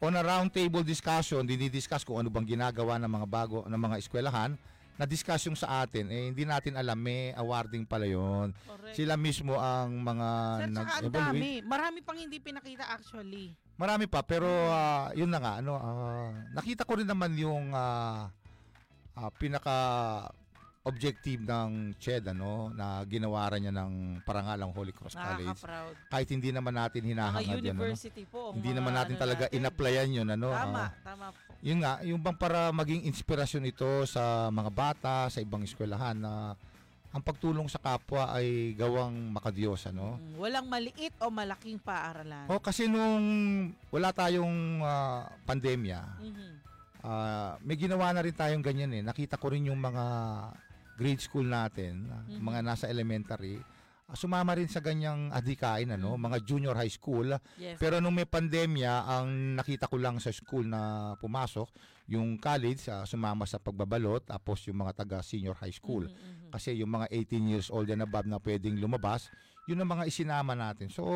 [SPEAKER 2] on a round table discussion, dinidiscuss kung ano bang ginagawa ng mga bago ng mga eskwelahan, na discuss yung sa atin, eh hindi natin alam may awarding pala yon. Sila mismo ang mga nag-evaluate.
[SPEAKER 3] Marami pang hindi pinakita actually.
[SPEAKER 2] Marami pa pero ah, yun na nga ano ah, nakita ko rin naman yung ah, ah, pinaka objective ng CHED ano na ginawaran niya ng parangalang Holy Cross College kahit hindi naman natin hinahangad yun ano.
[SPEAKER 3] po.
[SPEAKER 2] Hindi naman natin
[SPEAKER 3] ano
[SPEAKER 2] talaga
[SPEAKER 3] natin.
[SPEAKER 2] in-applyan yun ano.
[SPEAKER 3] Tama,
[SPEAKER 2] ah.
[SPEAKER 3] tama po.
[SPEAKER 2] yun nga, yung bang para maging inspirasyon ito sa mga bata, sa ibang eskwelahan na ang pagtulong sa kapwa ay gawang makadiyos ano.
[SPEAKER 3] Mm, walang maliit o malaking paaralan.
[SPEAKER 2] O kasi nung wala tayong ah, pandemya,
[SPEAKER 3] Mhm.
[SPEAKER 2] ah, may ginawa na rin tayong ganyan eh. Nakita ko rin yung mga grade school natin,
[SPEAKER 3] Mhm.
[SPEAKER 2] mga nasa elementary, sumama rin sa ganyang adhikain ano,
[SPEAKER 3] Mhm.
[SPEAKER 2] mga junior high school.
[SPEAKER 3] Yes.
[SPEAKER 2] Pero nung may pandemya, ang nakita ko lang sa school na pumasok, yung college ah, sumama sa pagbabalot, tapos yung mga taga senior high school.
[SPEAKER 3] Mhm, mhm.
[SPEAKER 2] Kasi yung mga 18 years old and above na pwedeng lumabas, yun ang mga isinama natin. So,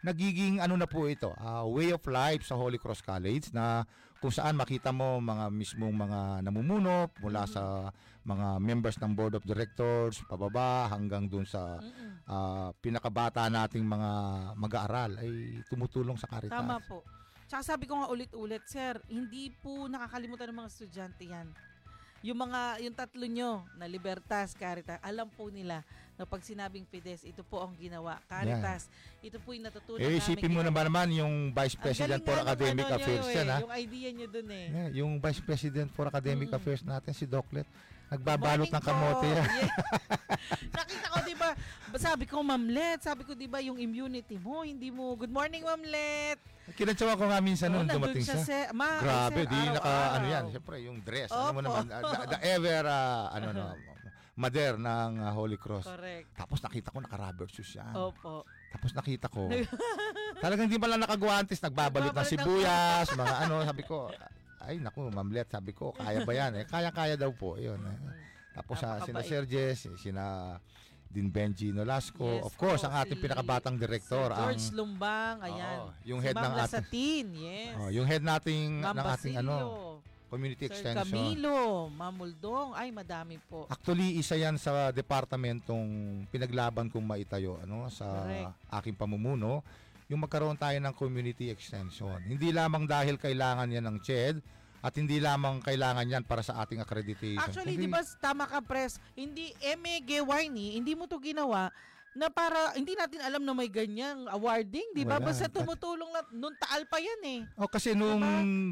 [SPEAKER 2] nagiging ano na po ito, ah, way of life sa Holy Cross College na kung saan makita mo mga mismong mga namumuno mula
[SPEAKER 3] Mhm.
[SPEAKER 2] sa mga members ng board of directors, pababa hanggang dun sa ah, pinakabata nating mga mag-aaral ay tumutulong sa Caritas.
[SPEAKER 3] Tama po. Tsaka sabi ko nga ulit-ulit, sir, hindi po nakakalimutan ng mga estudyante yan. Yung mga, yung tatlo nyo na Libertas, Caritas, alam po nila na pag sinabing Fides, ito po ang ginawa. Caritas, ito po yung natutunan
[SPEAKER 2] Eh, isipin mo naman naman yung Vice President for Academic
[SPEAKER 3] ano
[SPEAKER 2] Affairs
[SPEAKER 3] eh,
[SPEAKER 2] yan, ha?
[SPEAKER 3] Yung idea nyo dun eh.
[SPEAKER 2] Yeah, yung Vice President for Academic
[SPEAKER 3] Mm.
[SPEAKER 2] Affairs natin, si Doclet. Nagbabalot ng kamote
[SPEAKER 3] po.
[SPEAKER 2] yan.
[SPEAKER 3] Yeah. Nakita ko, di ba, sabi ko, Mamlet, sabi ko, di ba, yung immunity mo, hindi mo, good morning, Mamlet.
[SPEAKER 2] Kinatsawa ko nga minsan
[SPEAKER 3] Oo,
[SPEAKER 2] noon dumating siya.
[SPEAKER 3] sa- ma-
[SPEAKER 2] Grabe,
[SPEAKER 3] sir,
[SPEAKER 2] di naka
[SPEAKER 3] araw-araw.
[SPEAKER 2] ano yan. Siyempre, yung dress. Ano mo
[SPEAKER 3] Opo.
[SPEAKER 2] naman, the, the ever, uh, ano no, mother ng uh, Holy Cross.
[SPEAKER 3] Correct.
[SPEAKER 2] Tapos nakita ko naka-rubber shoes yan.
[SPEAKER 3] Opo.
[SPEAKER 2] Tapos nakita ko, talagang di pala nakagwantes, nagbabalot ng
[SPEAKER 3] Nagbabalot ng-
[SPEAKER 2] sibuyas, mga ano, sabi ko, ay naku, mamlet, sabi ko, kaya ba yan? Eh, kaya-kaya daw po, yun. Eh. Tapos sa sina Jess, eh, sina Din Benji Nolasco,
[SPEAKER 3] Yes
[SPEAKER 2] of course,
[SPEAKER 3] po,
[SPEAKER 2] ang ating
[SPEAKER 3] si
[SPEAKER 2] pinakabatang director,
[SPEAKER 3] Sir
[SPEAKER 2] ang
[SPEAKER 3] George Lumbang, ayan.
[SPEAKER 2] Oo, yung
[SPEAKER 3] Si
[SPEAKER 2] head
[SPEAKER 3] Ma'am
[SPEAKER 2] ng ating
[SPEAKER 3] Lasatin, yes.
[SPEAKER 2] oh, yung head nating
[SPEAKER 3] Ma'am
[SPEAKER 2] ng ating ano, community
[SPEAKER 3] Sir
[SPEAKER 2] extension.
[SPEAKER 3] Camilo, Ma'am Muldong, ay madami po.
[SPEAKER 2] Actually, isa yan sa departamentong pinaglaban kong maitayo ano, sa
[SPEAKER 3] Correct.
[SPEAKER 2] aking pamumuno, yung magkaroon tayo ng community extension. Hindi lamang dahil kailangan yan ng CHED at hindi lamang kailangan yan para sa ating accreditation.
[SPEAKER 3] Actually, di ba tama ka, Pres, hindi MG Winey, hindi mo to ginawa na para, hindi natin alam na may ganyang awarding, di ba?
[SPEAKER 2] Wala.
[SPEAKER 3] Basta tumutulong lang, nung taal pa yan eh.
[SPEAKER 2] Oh, kasi nung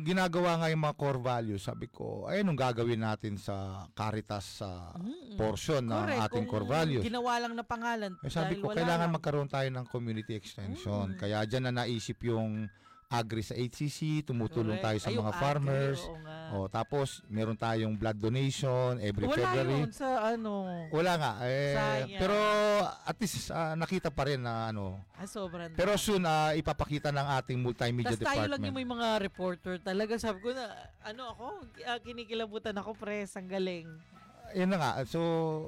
[SPEAKER 2] ginagawa nga yung mga core values, sabi ko, ay nung gagawin natin sa Caritas sa
[SPEAKER 3] Mm-mm.
[SPEAKER 2] portion ng
[SPEAKER 3] Correct,
[SPEAKER 2] ating
[SPEAKER 3] kung
[SPEAKER 2] core values.
[SPEAKER 3] ginawa lang na pangalan.
[SPEAKER 2] Eh, sabi ko, kailangan
[SPEAKER 3] lang.
[SPEAKER 2] magkaroon tayo ng community extension.
[SPEAKER 3] Mm.
[SPEAKER 2] Kaya dyan na naisip yung agri sa HCC, tumutulong tayo
[SPEAKER 3] Correct.
[SPEAKER 2] sa
[SPEAKER 3] Ay, yung
[SPEAKER 2] mga
[SPEAKER 3] agri,
[SPEAKER 2] farmers.
[SPEAKER 3] oo nga.
[SPEAKER 2] Oh, tapos meron tayong blood donation every
[SPEAKER 3] Wala
[SPEAKER 2] February.
[SPEAKER 3] yun sa ano,
[SPEAKER 2] Wala nga eh
[SPEAKER 3] Sayang.
[SPEAKER 2] pero at least ah, nakita pa rin na ano.
[SPEAKER 3] ah, sobrang
[SPEAKER 2] Pero soon ah, ipapakita ng ating multimedia
[SPEAKER 3] Tapos tayo lang
[SPEAKER 2] department.
[SPEAKER 3] yung may mga reporter talaga. Sabi ko na, ano ako, ah, kinikilabutan ako, pres, ang galing.
[SPEAKER 2] Yan na nga. So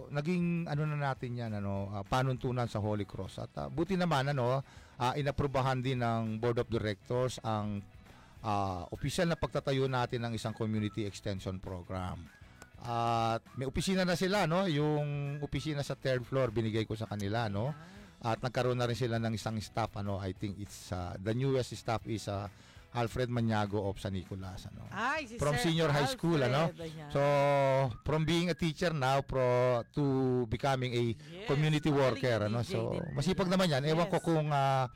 [SPEAKER 2] naging ano na natin yan ano, ah, panuntunan sa Holy Cross at ah, buti naman ano, ah, inaprubahan din ng Board of Directors ang ah, opisyal na pagtatayo natin ng isang community extension program. At may opisina na sila no, yung opisina sa third floor binigay ko sa kanila no. At nagkaroon na rin sila ng isang staff ano, I think it's uh, the newest staff is uh, Alfred Maniago of San Nicolas ano.
[SPEAKER 3] Ay, si
[SPEAKER 2] From
[SPEAKER 3] Sir
[SPEAKER 2] senior high school, ano?
[SPEAKER 3] Alfred, ayan.
[SPEAKER 2] So, from being a teacher now pro to becoming a
[SPEAKER 3] Yes,
[SPEAKER 2] community worker ano. So, masipag naman 'yan. Ewan ko
[SPEAKER 3] Yes.
[SPEAKER 2] kung ah,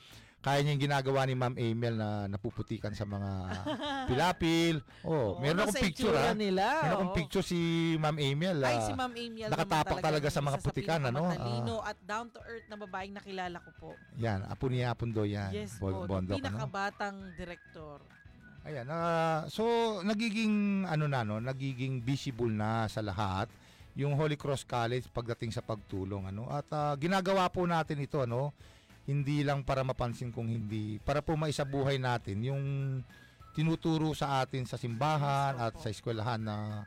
[SPEAKER 2] kaya niya yung ginagawa ni Ma'am Emil na napuputikan sa mga pilapil. Oh,
[SPEAKER 3] Oo,
[SPEAKER 2] meron akong picture
[SPEAKER 3] itsura
[SPEAKER 2] ah.
[SPEAKER 3] nila.
[SPEAKER 2] Meron akong picture si Ma'am Emil.
[SPEAKER 3] Ay,
[SPEAKER 2] ah,
[SPEAKER 3] si Ma'am Amiel
[SPEAKER 2] nakatapak talaga sa mga putikan, ano?
[SPEAKER 3] pinakamatalino at down to earth na babaeng nakilala ko po.
[SPEAKER 2] Yan, apo ni Apundo yan.
[SPEAKER 3] yes po,
[SPEAKER 2] Bondok,
[SPEAKER 3] pinakabatang direktor.
[SPEAKER 2] Ayan, ah, so nagiging ano na no, nagiging visible na sa lahat yung Holy Cross College pagdating sa pagtulong ano. At ah, ginagawa po natin ito ano, hindi lang para mapansin kung hindi, para po maisabuhay natin yung tinuturo sa atin sa simbahan at sa eskwelahan na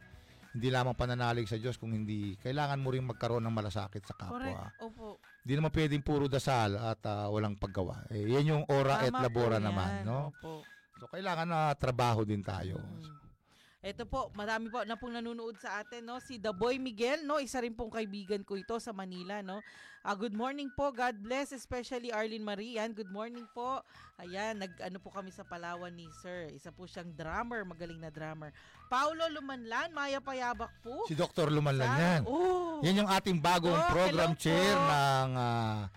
[SPEAKER 2] hindi lamang pananalig sa Diyos kung hindi kailangan mo rin magkaroon ng malasakit sa kapwa.
[SPEAKER 3] Correct. Opo.
[SPEAKER 2] Hindi naman pwedeng puro dasal at ah, walang paggawa. Eh, yan yung ora et
[SPEAKER 3] Tama po
[SPEAKER 2] labora naman, no?
[SPEAKER 3] Opo.
[SPEAKER 2] So kailangan na trabaho din tayo.
[SPEAKER 3] Mm. Ito po, marami po na pong nanonood sa atin, no? Si The Boy Miguel, no? Isa rin pong kaibigan ko ito sa Manila, no? Ah, good morning po. God bless, especially Arlene Marian. Good morning po. Ayan, nag-ano po kami sa Palawan ni Sir. Isa po siyang drummer, magaling na drummer. Paulo Lumanlan, Maya Payabak po.
[SPEAKER 2] Si Dr. Lumanlan
[SPEAKER 3] Sa-
[SPEAKER 2] yan.
[SPEAKER 3] Oh.
[SPEAKER 2] Yan yung ating bagong
[SPEAKER 3] Oh,
[SPEAKER 2] program chair
[SPEAKER 3] po.
[SPEAKER 2] ng ah,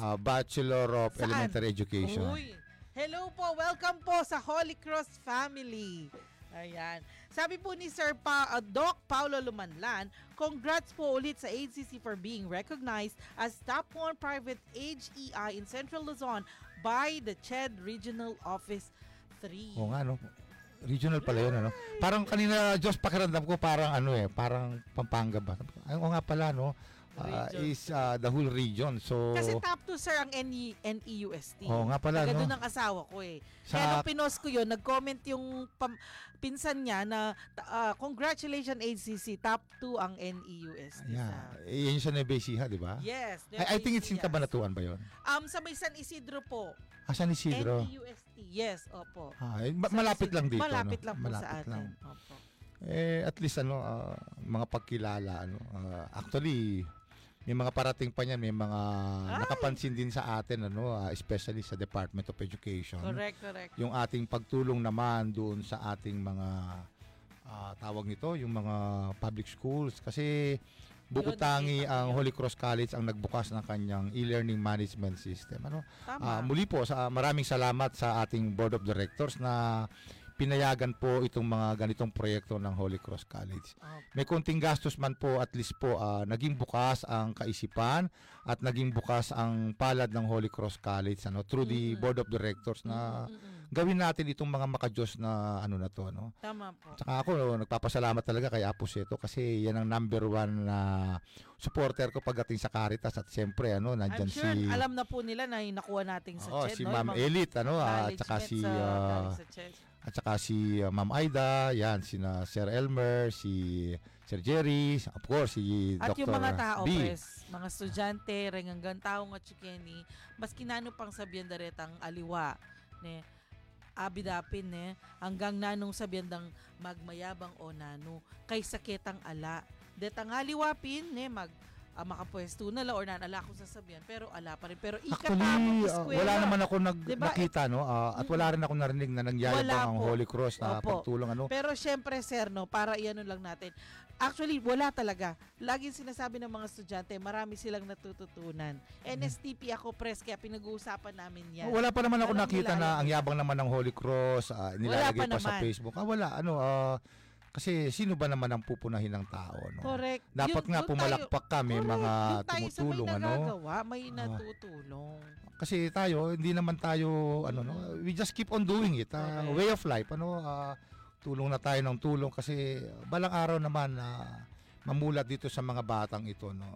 [SPEAKER 2] ah, Bachelor of
[SPEAKER 3] Saan?
[SPEAKER 2] Elementary Education.
[SPEAKER 3] Uy. Hello po, welcome po sa Holy Cross family. Ayan. Sabi po ni Sir pa, uh, Doc Paulo Lumanlan, congrats po ulit sa HCC for being recognized as top 1 private HEI in Central Luzon by the CHED Regional Office 3.
[SPEAKER 2] Oo nga, no? Regional pala yun, ano? Parang kanina, Diyos, pakiramdam ko parang ano eh, parang Pampanga ba? Ay, oo nga pala, no?
[SPEAKER 3] Region.
[SPEAKER 2] is ah, the whole region. So,
[SPEAKER 3] Kasi top 2 sir ang E, NE, NEUST.
[SPEAKER 2] oo nga pala,
[SPEAKER 3] Taga
[SPEAKER 2] no?
[SPEAKER 3] doon ang asawa ko eh.
[SPEAKER 2] Sa,
[SPEAKER 3] Kaya nung pinost ko yun, nag-comment yung pam- pinsan niya na ah, congratulations HCC, top 2 ang NEUST.
[SPEAKER 2] yeah,
[SPEAKER 3] sa-
[SPEAKER 2] yan yung sa Nueva Ecija, di ba?
[SPEAKER 3] Yes.
[SPEAKER 2] I, I think it's in. Cabanatuan ba yun?
[SPEAKER 3] Um, sa may San Isidro po.
[SPEAKER 2] Ah, San Isidro.
[SPEAKER 3] NEUST. Yes, opo.
[SPEAKER 2] Ah, eh, ma-
[SPEAKER 3] San
[SPEAKER 2] malapit
[SPEAKER 3] Isidro.
[SPEAKER 2] lang dito,
[SPEAKER 3] Malapit
[SPEAKER 2] no?
[SPEAKER 3] lang po
[SPEAKER 2] Malapit
[SPEAKER 3] sa atin.
[SPEAKER 2] lang.
[SPEAKER 3] Opo.
[SPEAKER 2] Eh, at least ano, ah, mga pagkilala, ano, ah, actually, may mga parating pa niyan, may mga
[SPEAKER 3] Ay!
[SPEAKER 2] nakapansin din sa atin, ano, ah, especially sa Department of Education.
[SPEAKER 3] Correct, correct.
[SPEAKER 2] Yung ating pagtulong naman doon sa ating mga ah, tawag nito, yung mga public schools. Kasi bukod
[SPEAKER 3] Yun,
[SPEAKER 2] tangi
[SPEAKER 3] nakita ko
[SPEAKER 2] ang. Holy Cross College ang nagbukas ng kanyang e-learning management system. Ano?
[SPEAKER 3] Tama.
[SPEAKER 2] muli po, sa, maraming salamat sa ating Board of Directors na pinayagan po itong mga ganitong proyekto ng Holy Cross College. May konting gastos man po at least po ah, naging bukas ang kaisipan at naging bukas ang palad ng Holy Cross College ano through the
[SPEAKER 3] Mm-mm.
[SPEAKER 2] board of directors na
[SPEAKER 3] Mm, mm, mm.
[SPEAKER 2] gawin natin itong mga makajos na ano na to no.
[SPEAKER 3] Tama po.
[SPEAKER 2] Tsaka ako no, nagpapasalamat talaga kay Apo Seto kasi yan ang number one na supporter ko pagdating sa Caritas at siyempre ano nandiyan
[SPEAKER 3] sure
[SPEAKER 2] si
[SPEAKER 3] alam na po nila na nakuha nating sa CHED,
[SPEAKER 2] si
[SPEAKER 3] no?
[SPEAKER 2] Ma'am Elite ano ah, at saka si
[SPEAKER 3] galing sa.
[SPEAKER 2] At saka si uh, Ma'am Aida, yan, sina Sir Elmer, si Sir Jerry, of course, si
[SPEAKER 3] At
[SPEAKER 2] Dr.
[SPEAKER 3] yung mga tao,
[SPEAKER 2] B.
[SPEAKER 3] pres, mga estudyante, rengangan tao nga chikeni, mas kinano pang sabihan daretang aliwa, ne, abidapin, ne, hanggang nanong sabihan dang magmayabang o nano, kay saketang ala. Detang aliwapin, ne, mag, ah, makapwesto na la or nanala ko sasabihan, pero ala pa rin. Pero ikatapos
[SPEAKER 2] Actually, uh,
[SPEAKER 3] eskwela.
[SPEAKER 2] wala naman ako nag,
[SPEAKER 3] Diba?
[SPEAKER 2] nakita, no? ah, at wala rin ako narinig na nangyayabang ang. Holy Cross na
[SPEAKER 3] Opo.
[SPEAKER 2] pagtulong, ano?
[SPEAKER 3] Pero syempre, sir, no, para iano lang natin. Actually, wala talaga. Laging sinasabi ng mga estudyante, marami silang natututunan. NSTP ako, press, kaya pinag-uusapan namin yan.
[SPEAKER 2] Wala pa naman ako
[SPEAKER 3] Walang
[SPEAKER 2] nakita na ang yabang naman ng Holy Cross, ah, nilalagay
[SPEAKER 3] pa
[SPEAKER 2] pa, sa. Facebook. Ah, wala, ano, ah, kasi sino ba naman ang pupunahin ng tao, no?
[SPEAKER 3] Correct.
[SPEAKER 2] Dapat
[SPEAKER 3] Yun-
[SPEAKER 2] nga pumalakpak kami,
[SPEAKER 3] tayo-
[SPEAKER 2] mga
[SPEAKER 3] correct. Doon tayo
[SPEAKER 2] tumutulong,
[SPEAKER 3] sa may
[SPEAKER 2] ano?
[SPEAKER 3] nagagawa, may
[SPEAKER 2] Ah.
[SPEAKER 3] natutulong.
[SPEAKER 2] Kasi tayo, hindi naman tayo, ano, no? We just keep on doing it.
[SPEAKER 3] Correct.
[SPEAKER 2] way of life, ano, ah, tulong na tayo ng tulong kasi balang araw naman na mamulat dito sa mga batang ito, no?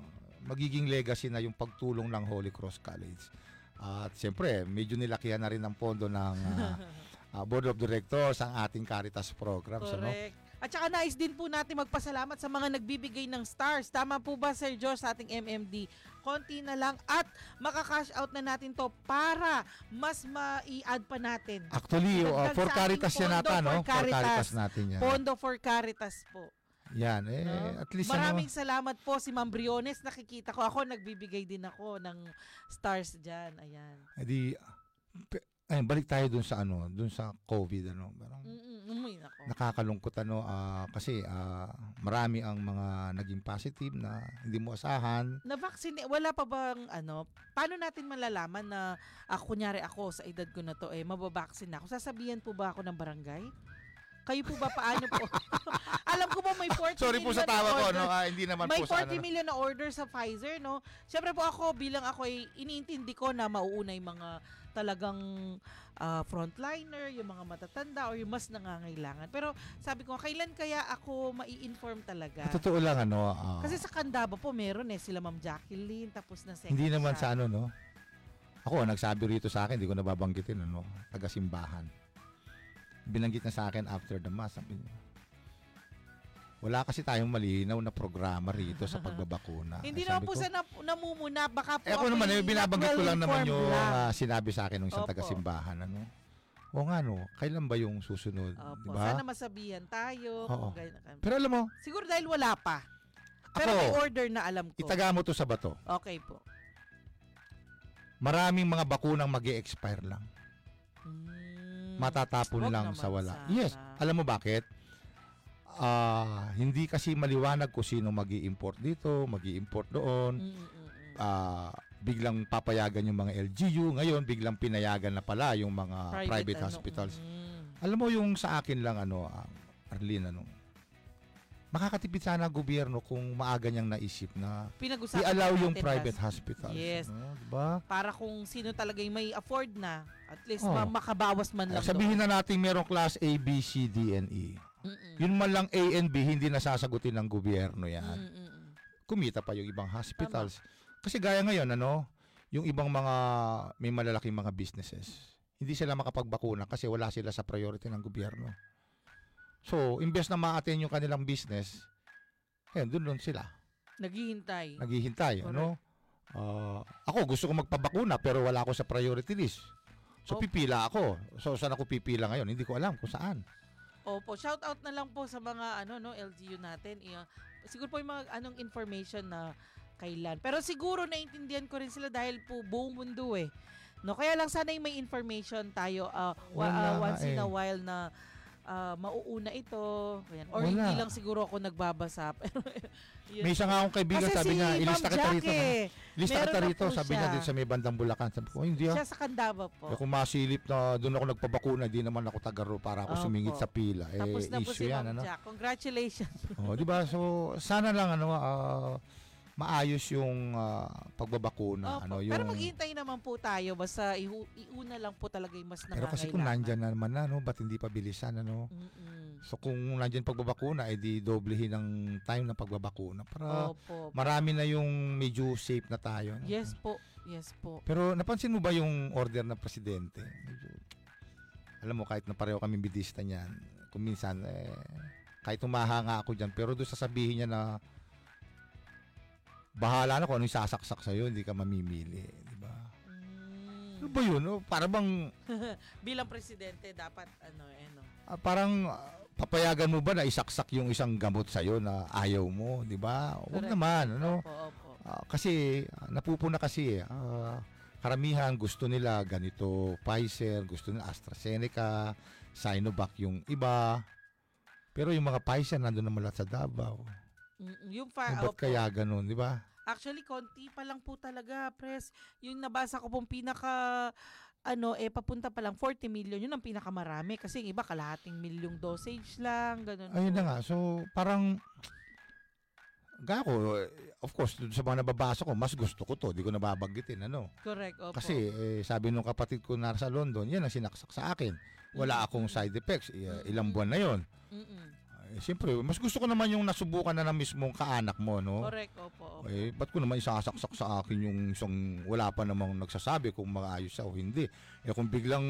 [SPEAKER 2] Magiging legacy na yung pagtulong ng Holy Cross College. At siyempre, medyo nilakihan na rin ng pondo ng ah, ah, Board of Directors ang ating Caritas programs, ano?
[SPEAKER 3] At saka nais din po natin magpasalamat sa mga nagbibigay ng stars. Tama po ba, Sir George, sa ating MMD? Konti na lang at makakash out na natin to para mas ma-i-add pa natin.
[SPEAKER 2] Actually,
[SPEAKER 3] Dagdag
[SPEAKER 2] for Caritas yan nata,
[SPEAKER 3] for
[SPEAKER 2] no? For
[SPEAKER 3] Caritas.
[SPEAKER 2] Caritas natin yan.
[SPEAKER 3] Pondo for Caritas po.
[SPEAKER 2] Yan, eh,
[SPEAKER 3] No?
[SPEAKER 2] at least
[SPEAKER 3] Maraming
[SPEAKER 2] ano,
[SPEAKER 3] salamat po si Ma'am Briones. Nakikita ko. Ako, nagbibigay din ako ng stars dyan. Ayan.
[SPEAKER 2] edi, ayun, balik tayo dun sa ano, dun sa COVID, ano, parang
[SPEAKER 3] Mm-mm, umuwi na ako.
[SPEAKER 2] nakakalungkot ano ah, kasi ah, marami ang mga naging positive na hindi mo asahan.
[SPEAKER 3] Na-vaccine, wala pa bang ano, paano natin malalaman na ako, kunyari ako sa edad ko na to eh, mababaksin na ako? Sasabihan po ba ako ng barangay? Kayo po ba paano po? Alam ko po may 40
[SPEAKER 2] Sorry po sa
[SPEAKER 3] na
[SPEAKER 2] tawa ko,
[SPEAKER 3] order.
[SPEAKER 2] no? Ah, hindi naman
[SPEAKER 3] May
[SPEAKER 2] po sa
[SPEAKER 3] 40
[SPEAKER 2] ano.
[SPEAKER 3] million na order sa Pfizer, no? Siyempre po ako, bilang ako ay iniintindi ko na mauuna yung mga talagang ah, frontliner, yung mga matatanda or yung mas nangangailangan. Pero sabi ko, kailan kaya ako mai-inform talaga?
[SPEAKER 2] Sa Totoo lang ano, ah,
[SPEAKER 3] Kasi sa Candaba po meron eh sila Ma'am Jacqueline tapos na second
[SPEAKER 2] hindi naman
[SPEAKER 3] shot.
[SPEAKER 2] sa ano, no? Ako, nagsabi rito sa akin, hindi ko nababanggitin, ano, taga-simbahan. Binanggit na sa akin after the mass, sabi niya, wala kasi tayong malinaw na programa rito sa pagbabakuna.
[SPEAKER 3] Hindi
[SPEAKER 2] Eh,
[SPEAKER 3] naman po
[SPEAKER 2] ko,
[SPEAKER 3] sa namumuna baka po
[SPEAKER 2] Eh ako naman, eh, binabanggit ko lang naman yung ah, sinabi sa akin ng isang
[SPEAKER 3] Opo.
[SPEAKER 2] taga-simbahan. Ano? O nga no, kailan ba yung susunod?
[SPEAKER 3] Opo,
[SPEAKER 2] Di ba?
[SPEAKER 3] sana masabihan tayo.
[SPEAKER 2] Oo.
[SPEAKER 3] kung ganyan
[SPEAKER 2] Pero alam mo,
[SPEAKER 3] Siguro dahil wala pa. Pero
[SPEAKER 2] Ako,
[SPEAKER 3] may order na alam ko.
[SPEAKER 2] itaga mo to sa bato.
[SPEAKER 3] Okay po.
[SPEAKER 2] Maraming mga bakunang mag expire lang.
[SPEAKER 3] Mm,
[SPEAKER 2] Matatapon
[SPEAKER 3] wag
[SPEAKER 2] lang
[SPEAKER 3] naman
[SPEAKER 2] sa wala.
[SPEAKER 3] sana.
[SPEAKER 2] Yes. Alam mo bakit? Ah, hindi kasi maliwanag kung sino mag import dito, mag import doon.
[SPEAKER 3] Mm, mm, mm, mm.
[SPEAKER 2] Ah, biglang papayagan yung mga LGU. Ngayon, biglang pinayagan na pala yung mga private,
[SPEAKER 3] ano,
[SPEAKER 2] hospitals.
[SPEAKER 3] mm.
[SPEAKER 2] Alam mo yung sa akin lang ano, ah, Arlene ano. Makakatipid sana ang gobyerno kung maaga niyang naisip na i-allow yung private hospitals.
[SPEAKER 3] Yes.
[SPEAKER 2] ano, diba?
[SPEAKER 3] Para kung sino talaga yung may afford na. At least ma- makabawas man lang.
[SPEAKER 2] Sabihin na natin merong class A, B, C, D, and E.
[SPEAKER 3] doon. Mm-mm.
[SPEAKER 2] Yun man lang A and B, hindi nasasagutin ng gobyerno yan.
[SPEAKER 3] Mm-mm.
[SPEAKER 2] Kumita pa yung ibang hospitals. Kasi gaya ngayon, ano, yung ibang mga, may malalaking mga businesses, hindi sila makapagbakuna kasi wala sila sa priority ng gobyerno. So, imbes na ma-attend yung kanilang business, ayun, dun dun sila.
[SPEAKER 3] Naghihintay.
[SPEAKER 2] Naghihintay, ano? Ah, ako, gusto ko magpabakuna pero wala ako sa priority list. So,
[SPEAKER 3] Oh.
[SPEAKER 2] pipila ako. So, saan ako pipila ngayon? Hindi ko alam kung saan.
[SPEAKER 3] Opo, shout out na lang po sa mga ano no LGU natin. Iya, siguro po yung mga anong information na kailan. Pero siguro naintindihan ko rin sila dahil po buong mundo eh. No, kaya lang sana yung may information tayo uh, wa-
[SPEAKER 2] Wala
[SPEAKER 3] uh, once in
[SPEAKER 2] eh.
[SPEAKER 3] a while na ah, mauuna ito. Ayan. Or
[SPEAKER 2] Wala.
[SPEAKER 3] hindi lang siguro ako nagbabasa. Pero yun.
[SPEAKER 2] May isa nga akong kaibigan,
[SPEAKER 3] Kasi
[SPEAKER 2] sabi
[SPEAKER 3] si
[SPEAKER 2] niya, ilista kita rito.
[SPEAKER 3] eh.
[SPEAKER 2] Ilista kita rito,
[SPEAKER 3] po
[SPEAKER 2] sabi niya din sa may bandang Bulacan. Sabi ko, "Oh, hindi ah.
[SPEAKER 3] Siya sa Candaba po.
[SPEAKER 2] Eh, kung masilip na doon ako nagpabakuna, di naman ako tagaro para ako
[SPEAKER 3] Opo.
[SPEAKER 2] sumingit sa pila. Eh,
[SPEAKER 3] Tapos na po si
[SPEAKER 2] yan,
[SPEAKER 3] Ma'am
[SPEAKER 2] ano?
[SPEAKER 3] Jack. Congratulations.
[SPEAKER 2] Oh, di ba? So, sana lang ano ah, maayos yung ah, pagbabakuna,
[SPEAKER 3] Opo.
[SPEAKER 2] ano yung
[SPEAKER 3] Pero maghihintay naman po tayo. Basta ihu- iuna lang po talaga yung mas
[SPEAKER 2] Pero
[SPEAKER 3] nangangailangan.
[SPEAKER 2] kasi kung nandyan na naman na, no, ba't hindi pa bilisan, ano?
[SPEAKER 3] Mm-mm.
[SPEAKER 2] So, kung nandyan pagbabakuna, eh di doblehin ang time ng pagbabakuna para
[SPEAKER 3] Opo.
[SPEAKER 2] marami na yung medyo safe na tayo. no?
[SPEAKER 3] Yes po. Yes po.
[SPEAKER 2] Pero napansin mo ba yung order ng presidente? Alam mo, kahit na pareho kami bidista niyan, kung minsan, eh, kahit umahanga ako dyan, pero doon sasabihin niya na bahala na kung ano yung sasaksak sa'yo, hindi ka mamimili. Di ba?
[SPEAKER 3] Mm.
[SPEAKER 2] Ano ba yun? no? Para bang,
[SPEAKER 3] Bilang presidente, dapat ano, eh, no?
[SPEAKER 2] ah, parang ah, papayagan mo ba na isaksak yung isang gamot sa'yo na ayaw mo? Di ba? Huwag
[SPEAKER 3] Correct.
[SPEAKER 2] naman. Ano?
[SPEAKER 3] Opo, opo.
[SPEAKER 2] Ah, kasi ah, napupuna kasi eh. Ah, karamihan gusto nila ganito Pfizer, gusto nila AstraZeneca, Sinovac yung iba. Pero yung mga Pfizer nandun naman lahat sa Davao.
[SPEAKER 3] Mm, Yung fa-
[SPEAKER 2] ba't
[SPEAKER 3] opo.
[SPEAKER 2] kaya ganun, di ba?
[SPEAKER 3] Actually, konti pa lang po talaga, press. Yung nabasa ko pong pinaka, ano, eh, papunta pa lang 40 million. Yun ang pinakamarami. Kasi yung iba, kalahating milyong dosage lang, ganun
[SPEAKER 2] Ayun na nga. So, parang, gaya ko, eh, of course, dun sa mga nababasa ko, mas gusto ko to. Di ko nababanggitin, ano?
[SPEAKER 3] Correct, opo.
[SPEAKER 2] Kasi, eh, sabi nung kapatid ko na sa London, yan ang sinaksak sa akin. Wala akong side effects. I- ilang buwan na yon.
[SPEAKER 3] Mm-mm.
[SPEAKER 2] Eh, Siyempre, mas gusto ko naman yung nasubukan na ng mismong kaanak mo, no?
[SPEAKER 3] Correct, opo, opo.
[SPEAKER 2] Eh, ba't ko naman isasaksak sa akin yung isang wala pa namang nagsasabi kung maayos siya o hindi. Eh, kung biglang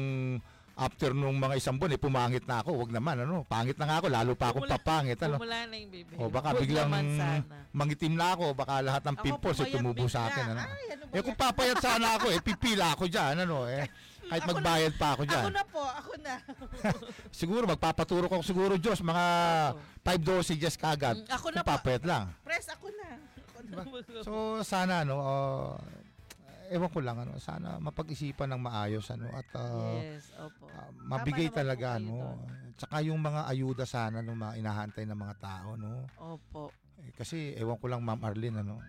[SPEAKER 2] after nung mga isang buwan, eh, pumangit na ako, wag naman, ano? Pangit na nga ako, lalo pa akong papangit, ano?
[SPEAKER 3] Pumula na yung baby.
[SPEAKER 2] O baka
[SPEAKER 3] Huwag
[SPEAKER 2] biglang
[SPEAKER 3] naman sana.
[SPEAKER 2] mangitim na ako, baka lahat ng
[SPEAKER 3] Ako
[SPEAKER 2] pimples eh,
[SPEAKER 3] pumayat
[SPEAKER 2] tumubo sa akin, ano?
[SPEAKER 3] Ay, ano ba
[SPEAKER 2] Eh, kung papayat sana ako, eh, pipila ako dyan, ano? Eh, kahit
[SPEAKER 3] Ako na-
[SPEAKER 2] magbayad pa ako dyan.
[SPEAKER 3] Ako na po, ako na.
[SPEAKER 2] Siguro, magpapaturo ko siguro, Diyos, mga
[SPEAKER 3] Opo.
[SPEAKER 2] 5 dosages kagad.
[SPEAKER 3] Mm, ako na
[SPEAKER 2] Kung
[SPEAKER 3] po.
[SPEAKER 2] papayat lang.
[SPEAKER 3] Press, ako na. Ako na.
[SPEAKER 2] So sana ano uh, ewan ko lang ano sana mapag-isipan ng maayos ano at uh,
[SPEAKER 3] yes, opo.
[SPEAKER 2] uh, mabigay talaga
[SPEAKER 3] kayo
[SPEAKER 2] no.
[SPEAKER 3] doon.
[SPEAKER 2] Tsaka yung mga ayuda sana no mga inahantay ng mga tao no.
[SPEAKER 3] Opo.
[SPEAKER 2] Eh, kasi ewan ko lang Ma'am Arlene ano.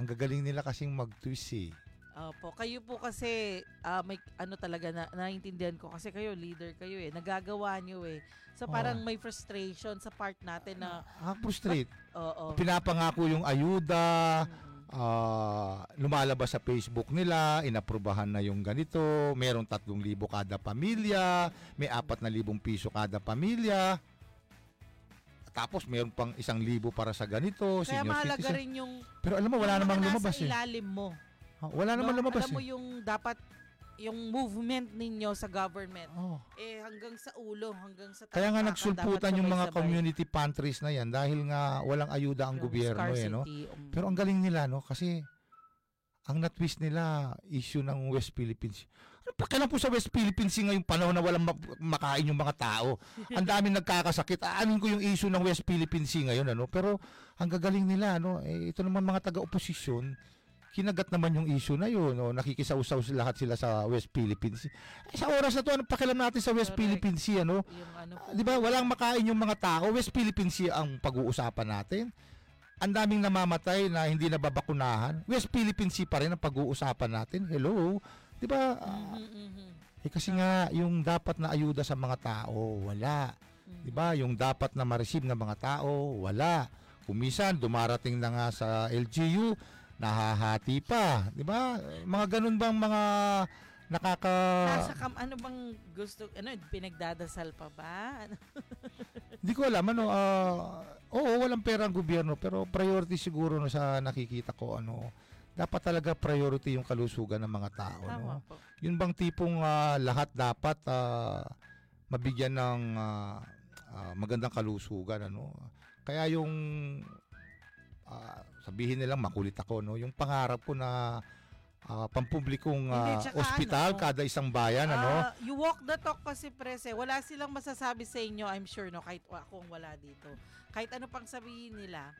[SPEAKER 2] Ang gagaling nila kasing mag-twist eh.
[SPEAKER 3] Opo, kayo po kasi ah, may ano talaga na naiintindihan ko kasi kayo leader kayo eh. Nagagawa niyo eh. So parang may frustration sa part natin na
[SPEAKER 2] Ah, frustrate.
[SPEAKER 3] oo.
[SPEAKER 2] Pinapangako yung ayuda, ah, lumalabas sa Facebook nila, inaprubahan na yung ganito, merong 3,000 kada pamilya, may 4,000 piso kada pamilya. Tapos meron pang 1,000 para sa ganito,
[SPEAKER 3] Kaya mahalaga
[SPEAKER 2] citizen.
[SPEAKER 3] rin yung
[SPEAKER 2] Pero alam mo, wala namang lumabas
[SPEAKER 3] nasa
[SPEAKER 2] eh.
[SPEAKER 3] ilalim mo.
[SPEAKER 2] Ah, Wala naman
[SPEAKER 3] no?
[SPEAKER 2] lumabas
[SPEAKER 3] Alam mo
[SPEAKER 2] eh.
[SPEAKER 3] yung dapat yung movement ninyo sa government
[SPEAKER 2] Oh.
[SPEAKER 3] eh hanggang sa ulo, hanggang sa
[SPEAKER 2] Kaya nga
[SPEAKER 3] talampakan,
[SPEAKER 2] nagsulputan yung mga community pantries na yan dahil nga walang ayuda ang gobyerno eh, no?
[SPEAKER 3] um,
[SPEAKER 2] Pero ang galing nila, no? Kasi ang natwist nila, issue ng West Philippines. Ano pa kailan po sa West Philippines ngayong panahon na walang ma- makain yung mga tao? Ang daming nagkakasakit. Aanin ko yung issue ng West Philippines ngayon, ano? Pero ang gagaling nila, no? Eh, ito naman mga taga-oposisyon, kinagat naman yung issue na yun. No? Nakikisaw-saw sila- lahat sila sa West Philippines Sea. Eh, sa oras na to, ano pakialam natin sa West
[SPEAKER 3] Correct.
[SPEAKER 2] Philippines Sea, ano?
[SPEAKER 3] yung ano po.
[SPEAKER 2] Di ba, walang makain yung mga tao. West Philippines Sea ang pag-uusapan natin. Ang daming namamatay na hindi nababakunahan. West Philippines Sea pa rin ang pag-uusapan natin. Hello? Di ba?
[SPEAKER 3] mhm,
[SPEAKER 2] eh kasi nga, yung dapat na ayuda sa mga tao, wala. Di ba? Yung dapat na ma-receive ng mga tao, wala. Kumisan, dumarating na nga sa LGU, nahahati pa. Di ba? Mga ganun bang mga nakaka...
[SPEAKER 3] Nasa kam, ano bang gusto, ano, pinagdadasal pa ba? Ano?
[SPEAKER 2] Hindi ko alam ano ah, oo walang pera ang gobyerno pero priority siguro no sa nakikita ko ano dapat talaga priority yung kalusugan ng mga tao
[SPEAKER 3] Tama
[SPEAKER 2] no.
[SPEAKER 3] po.
[SPEAKER 2] Yun bang tipong ah, lahat dapat ah, mabigyan ng ah, ah, magandang kalusugan ano. Kaya yung ah, sabihin nilang makulit ako no, yung pangarap ko na ah, pampublikong
[SPEAKER 3] Hindi,
[SPEAKER 2] ah,
[SPEAKER 3] tsaka
[SPEAKER 2] ospital
[SPEAKER 3] ano,
[SPEAKER 2] kada isang bayan ano.
[SPEAKER 3] Ah, you walk the talk kasi prese. Wala silang masasabi sa inyo, I'm sure, no, kahit wa- akong wala dito. Kahit ano pang sabihin nila,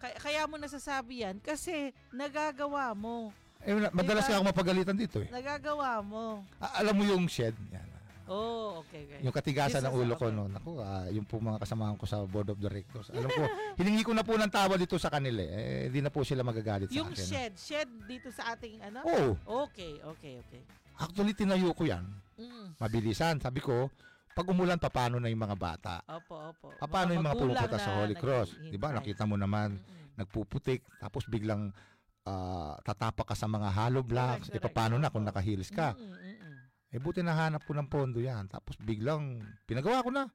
[SPEAKER 3] kaya, kaya mo nasasabi yan kasi nagagawa mo.
[SPEAKER 2] Eh, madalas
[SPEAKER 3] diba?
[SPEAKER 2] ka ako mapagalitan dito eh.
[SPEAKER 3] Nagagawa mo.
[SPEAKER 2] Ah, alam mo yung shed? Yan.
[SPEAKER 3] Oh, okay, okay.
[SPEAKER 2] Yung katigasan ng ulo ko
[SPEAKER 3] okay.
[SPEAKER 2] noon. Ako, ah, yung po mga kasamahan ko sa board of directors. Alam ko, hiningi ko na po ng tawad dito sa kanila. Eh, di na po sila magagalit sa
[SPEAKER 3] Yung
[SPEAKER 2] akin.
[SPEAKER 3] shed, shed dito sa ating ano?
[SPEAKER 2] Oo.
[SPEAKER 3] Okay, okay, okay.
[SPEAKER 2] Actually, tinayo ko yan.
[SPEAKER 3] Mm.
[SPEAKER 2] Mabilisan. Sabi ko, pag umulan, paano na yung mga bata?
[SPEAKER 3] Opo, opo.
[SPEAKER 2] Paano yung mga pumupunta sa Holy Cross? Di ba? Nakita mo naman,
[SPEAKER 3] Mm-mm.
[SPEAKER 2] nagpuputik, tapos biglang ah, tatapak ka sa mga hollow blocks.
[SPEAKER 3] Correct,
[SPEAKER 2] E paano na kung
[SPEAKER 3] correct.
[SPEAKER 2] nakaheels ka?
[SPEAKER 3] Mm-mm.
[SPEAKER 2] Eh buti nahanap ko ng pondo yan. Tapos biglang, pinagawa ko na.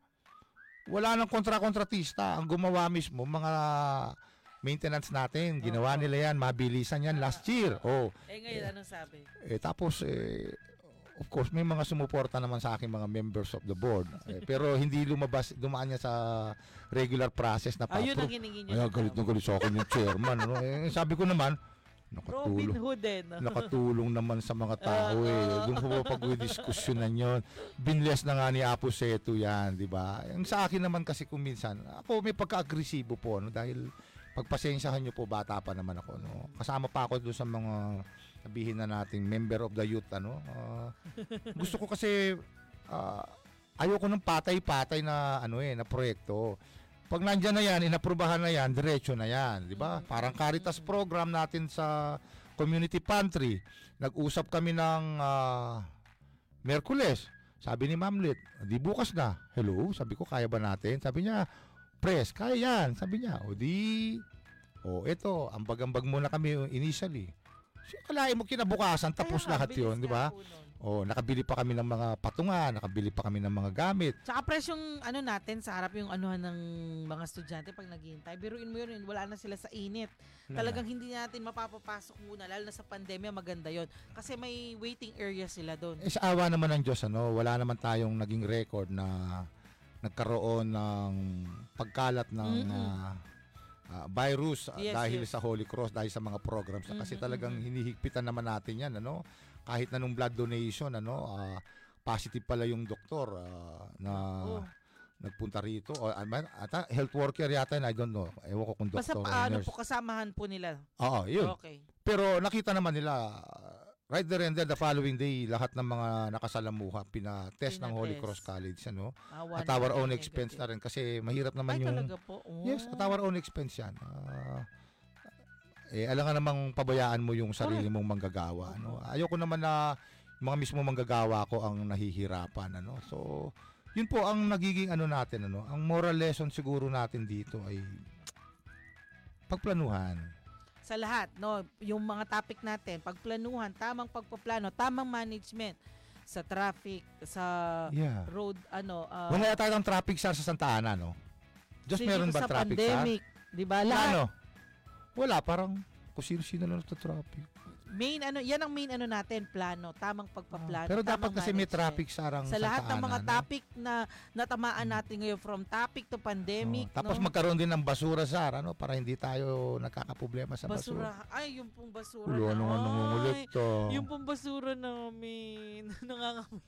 [SPEAKER 2] Wala nang kontra-kontratista. Ang gumawa mismo, mga maintenance natin. Ginawa
[SPEAKER 3] Oo.
[SPEAKER 2] nila yan. Mabilisan yan last year. Oh,
[SPEAKER 3] Eh ngayon, anong sabi?
[SPEAKER 2] eh, tapos, eh, of course, may mga sumuporta naman sa akin mga members of the board. Eh, pero hindi lumabas, dumaan niya sa regular process na
[SPEAKER 3] Ayun ang
[SPEAKER 2] pa-approve.
[SPEAKER 3] hiningi nyo.
[SPEAKER 2] Ay, galit na galit sa akin yung chairman. Ano? Eh, sabi ko naman,
[SPEAKER 3] Robin
[SPEAKER 2] nakatulong.
[SPEAKER 3] Hood din. no?
[SPEAKER 2] nakatulong naman sa mga tao eh. Doon po pag diskusyonan yon. Binless na nga ni Apo Seto yan, di ba? Ang sa akin naman kasi kung minsan, ako may pagka-agresibo po, no? Dahil pagpasensyahan nyo po, bata pa naman ako, no? Kasama pa ako doon sa mga sabihin na nating member of the youth, ano? Ah, gusto ko kasi, ah, ayoko ng patay-patay na, ano eh, na proyekto. Pag nandyan na yan, inaprubahan na yan, diretso na yan, di ba? Parang Caritas program natin sa community pantry. Nag-usap kami ng ah, Merkules. Sabi ni Ma'am Lit, di bukas na. Hello, sabi ko, kaya ba natin? Sabi niya, press, kaya yan. Sabi niya, o di, o eto, ambag-ambag muna kami initially. So, kalahin mo kinabukasan, tapos
[SPEAKER 3] Kaya
[SPEAKER 2] lahat yun, di ba?
[SPEAKER 3] Po nun.
[SPEAKER 2] O, nakabili pa kami ng mga patungan, nakabili pa kami ng mga gamit.
[SPEAKER 3] Tsaka press yung ano natin sa harap yung anuhan ng mga estudyante pag naghihintay. Biruin mo yun, wala na sila sa init. Talagang hindi natin mapapapasok muna, lalo na sa pandemya, maganda yon Kasi may waiting area sila doon.
[SPEAKER 2] Eh, sa awa naman ng Diyos, ano, wala naman tayong naging record na nagkaroon ng pagkalat ng
[SPEAKER 3] Mm-mm.
[SPEAKER 2] ah, ah, virus ah,
[SPEAKER 3] Yes,
[SPEAKER 2] dahil
[SPEAKER 3] yes.
[SPEAKER 2] sa Holy Cross, dahil sa mga programs. na Kasi talagang hinihigpitan naman natin yan. Ano? Kahit na nung blood donation, ano, ah, positive pala yung doktor ah, na
[SPEAKER 3] Oo.
[SPEAKER 2] nagpunta rito. O, I mean, ata, health worker yata, I don't know. Ewan ko kung
[SPEAKER 3] Basta
[SPEAKER 2] doktor or
[SPEAKER 3] paano po, kasamahan po nila.
[SPEAKER 2] Oo, yun.
[SPEAKER 3] Okay.
[SPEAKER 2] Pero nakita naman nila, uh, right there and there, the following day, lahat ng mga nakasalamuha, pinatest ng Holy. Cross College. Ano?
[SPEAKER 3] Ah,
[SPEAKER 2] At our own expense na rin kasi mahirap naman
[SPEAKER 3] Ay,
[SPEAKER 2] yung...
[SPEAKER 3] talaga po? Oh.
[SPEAKER 2] Yes, at our own expense yan. Ah, eh, alam nga namang pabayaan mo yung sarili mong manggagawa. Ano? Ayoko naman na mga mismo manggagawa ko ang nahihirapan. Ano? So, yun po ang nagiging ano natin. Ano? Ang moral lesson siguro natin dito ay pagplanuhan.
[SPEAKER 3] Sa lahat, no? Yung mga topic natin, pagplanuhan, tamang pagpaplano, tamang management sa traffic, sa
[SPEAKER 2] Yeah.
[SPEAKER 3] road, ano, ah,
[SPEAKER 2] Wala yata ng traffic sa Santa Ana, no?
[SPEAKER 3] Sige
[SPEAKER 2] meron ba
[SPEAKER 3] sa
[SPEAKER 2] traffic SAR?
[SPEAKER 3] pandemic, di ba? Lahat,
[SPEAKER 2] ano? Wala, parang kung sino-sino lang traffic.
[SPEAKER 3] main ano, yan ang main ano natin, plano, tamang pagpaplano.
[SPEAKER 2] Pero dapat kasi may traffic SAR ang
[SPEAKER 3] Sa lahat ng mga
[SPEAKER 2] Ana, no?
[SPEAKER 3] topic na natamaan natin ngayon from topic to pandemic,
[SPEAKER 2] Oh, tapos
[SPEAKER 3] no?
[SPEAKER 2] magkaroon din ng basura SAR, ano? Para hindi tayo nagkakaproblema sa basura.
[SPEAKER 3] basura. Ay, yung pong basura.
[SPEAKER 2] Ulo, ano nga
[SPEAKER 3] na-
[SPEAKER 2] nangungulit to?
[SPEAKER 3] Yung pong basura namin. Nangangamoy.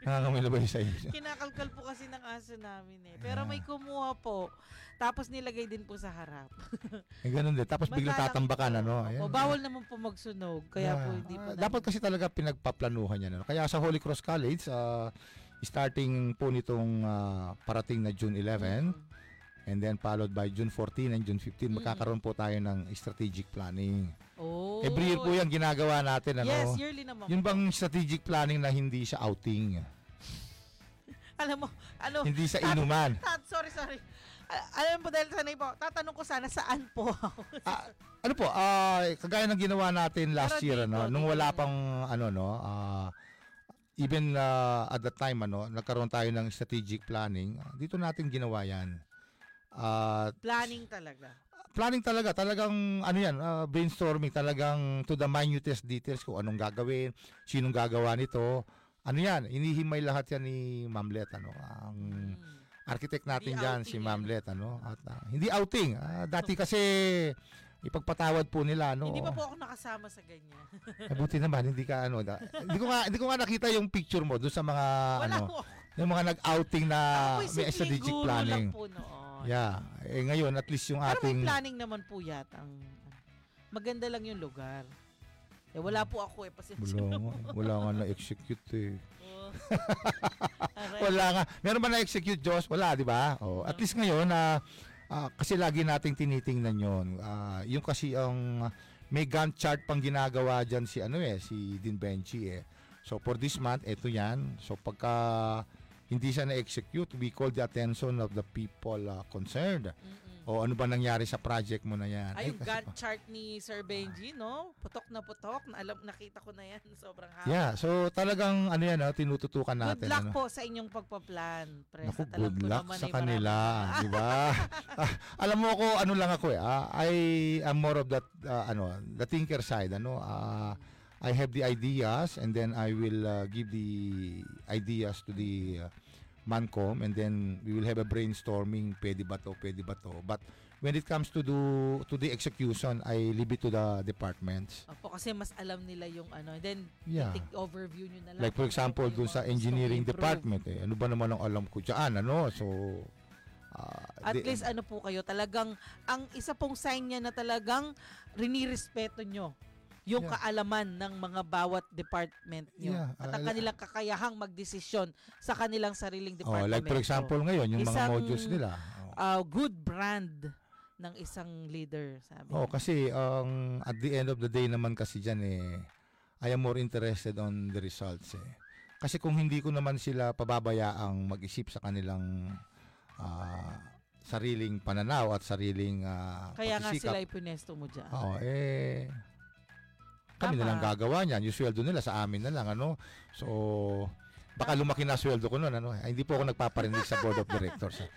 [SPEAKER 2] Nangangamoy na ba yung sa inyo?
[SPEAKER 3] Kinakalkal po kasi ng aso namin eh. Pero may kumuha po. Tapos nilagay din po sa harap.
[SPEAKER 2] Eh, ganun din. Tapos biglang
[SPEAKER 3] Mas lalaki
[SPEAKER 2] tatambakan,
[SPEAKER 3] po.
[SPEAKER 2] ano? Ayan.
[SPEAKER 3] bawal naman po magsunog. Kaya
[SPEAKER 2] Yeah.
[SPEAKER 3] po hindi po namin-
[SPEAKER 2] dapat kasi talaga pinagpaplanuhan yan. Ano? Kaya sa Holy Cross College, ah, starting po nitong ah, parating na June 11,
[SPEAKER 3] Mm.
[SPEAKER 2] and then followed by June 14 and June 15,
[SPEAKER 3] Mm.
[SPEAKER 2] magkakaroon po tayo ng strategic planning.
[SPEAKER 3] Oh.
[SPEAKER 2] Every year po yan ginagawa natin. Ano?
[SPEAKER 3] Yes, yearly naman.
[SPEAKER 2] Yun bang strategic planning na hindi sa outing?
[SPEAKER 3] Alam mo, ano,
[SPEAKER 2] Hindi sa
[SPEAKER 3] tat-
[SPEAKER 2] inuman.
[SPEAKER 3] tat- sorry, sorry. Alam mo dahil sanay po, tatanong ko sana saan po ako.
[SPEAKER 2] Ah, ano po, ah, kagaya ng ginawa natin last
[SPEAKER 3] Pero
[SPEAKER 2] year,
[SPEAKER 3] dito,
[SPEAKER 2] ano, nung wala pang, ano, no, ah, even ah, at that time, ano, nagkaroon tayo ng strategic planning, ah, dito natin ginawa yan. Ah,
[SPEAKER 3] Planning talaga.
[SPEAKER 2] planning talaga, talagang ano yan, ah, brainstorming, talagang to the minutest details kung anong gagawin, sinong gagawa nito. Ano yan, inihimay lahat yan ni Mamlet, ano, ang
[SPEAKER 3] Mm.
[SPEAKER 2] Architect natin
[SPEAKER 3] Hindi outing
[SPEAKER 2] si
[SPEAKER 3] yan.
[SPEAKER 2] Mamlet, ano. At ah, hindi outing. Ah, dati kasi ipagpatawad po nila, ano.
[SPEAKER 3] Hindi pa po ako nakasama sa ganyan.
[SPEAKER 2] Eh, buti naman hindi ka ano, da, hindi ko nga hindi ko nga nakita yung picture mo doon sa mga
[SPEAKER 3] Wala
[SPEAKER 2] ano,
[SPEAKER 3] po.
[SPEAKER 2] yung mga nag-outing na may strategic planning.
[SPEAKER 3] lang po noon.
[SPEAKER 2] Yeah. Eh ngayon at least yung
[SPEAKER 3] Pero
[SPEAKER 2] ating
[SPEAKER 3] planning naman po yata. Ang, maganda lang yung lugar. Eh, wala po ako eh. Pasensya
[SPEAKER 2] wala nga, wala nga na execute eh. Wala nga. Meron ba na-execute, Diyos? Wala, di ba? Oh, at least ngayon, na kasi lagi nating tinitingnan yon. Ah, yung kasi ang may Gantt chart pang ginagawa dyan si ano eh, si Din Benchi eh. So for this month, ito yan. So pagka hindi siya na-execute, we call the attention of the people uh, concerned.
[SPEAKER 3] Mm-mm.
[SPEAKER 2] O ano ba nangyari sa project mo na yan?
[SPEAKER 3] Ay, yung
[SPEAKER 2] kasi-
[SPEAKER 3] Gantt chart ni Sir Benji, no? Putok na putok. Na alam, nakita ko na yan. Sobrang haba.
[SPEAKER 2] Yeah, so talagang ano yan, ah, tinututukan natin.
[SPEAKER 3] Good luck
[SPEAKER 2] ano.
[SPEAKER 3] po sa inyong pagpa-plan, Pres.
[SPEAKER 2] Naku, good
[SPEAKER 3] ko
[SPEAKER 2] luck sa
[SPEAKER 3] ay
[SPEAKER 2] kanila, di ba? Ah, alam mo ako, ano lang ako eh, ah, I am more of that, ah, ano, the thinker side, ano, ah, I have the ideas and then I will ah, give the ideas to the ah, Mancom and then we will have a brainstorming, pwede ba to, pwede ba to. But when it comes to do to the execution, I leave it to the departments.
[SPEAKER 3] Opo, kasi mas alam nila yung ano. Then,
[SPEAKER 2] Yeah.
[SPEAKER 3] take overview nyo na lang.
[SPEAKER 2] Like for
[SPEAKER 3] ano
[SPEAKER 2] example,
[SPEAKER 3] yung
[SPEAKER 2] dun sa engineering department, eh, ano ba naman ang alam ko dyan, ano? So, ah,
[SPEAKER 3] At
[SPEAKER 2] di-
[SPEAKER 3] least ano po kayo, talagang, ang isa pong sign niya na talagang rinirespeto nyo yung
[SPEAKER 2] Yeah.
[SPEAKER 3] kaalaman ng mga bawat department nyo.
[SPEAKER 2] Yeah,
[SPEAKER 3] At ang kanilang kakayahang magdesisyon sa kanilang sariling
[SPEAKER 2] Oh,
[SPEAKER 3] department.
[SPEAKER 2] like for example ngayon, yung mga
[SPEAKER 3] Isang-
[SPEAKER 2] modules nila. Oh.
[SPEAKER 3] uh, good brand ng isang leader, sabi.
[SPEAKER 2] Oh, kasi ang at the end of the day naman kasi diyan eh I am more interested on the results eh. Kasi kung hindi ko naman sila pababayaang mag-isip sa kanilang ah, sariling pananaw at sariling ah,
[SPEAKER 3] Kaya nga
[SPEAKER 2] pagsisikap,
[SPEAKER 3] sila ipinesto mo dyan.
[SPEAKER 2] Oo, eh kami na
[SPEAKER 3] Tama.
[SPEAKER 2] lang gagawa niyan. Yung sweldo nila sa amin na lang ano. So baka lumaki na sweldo ko noon ano. Ay, hindi po ako nagpaparinig sa board of directors. eh.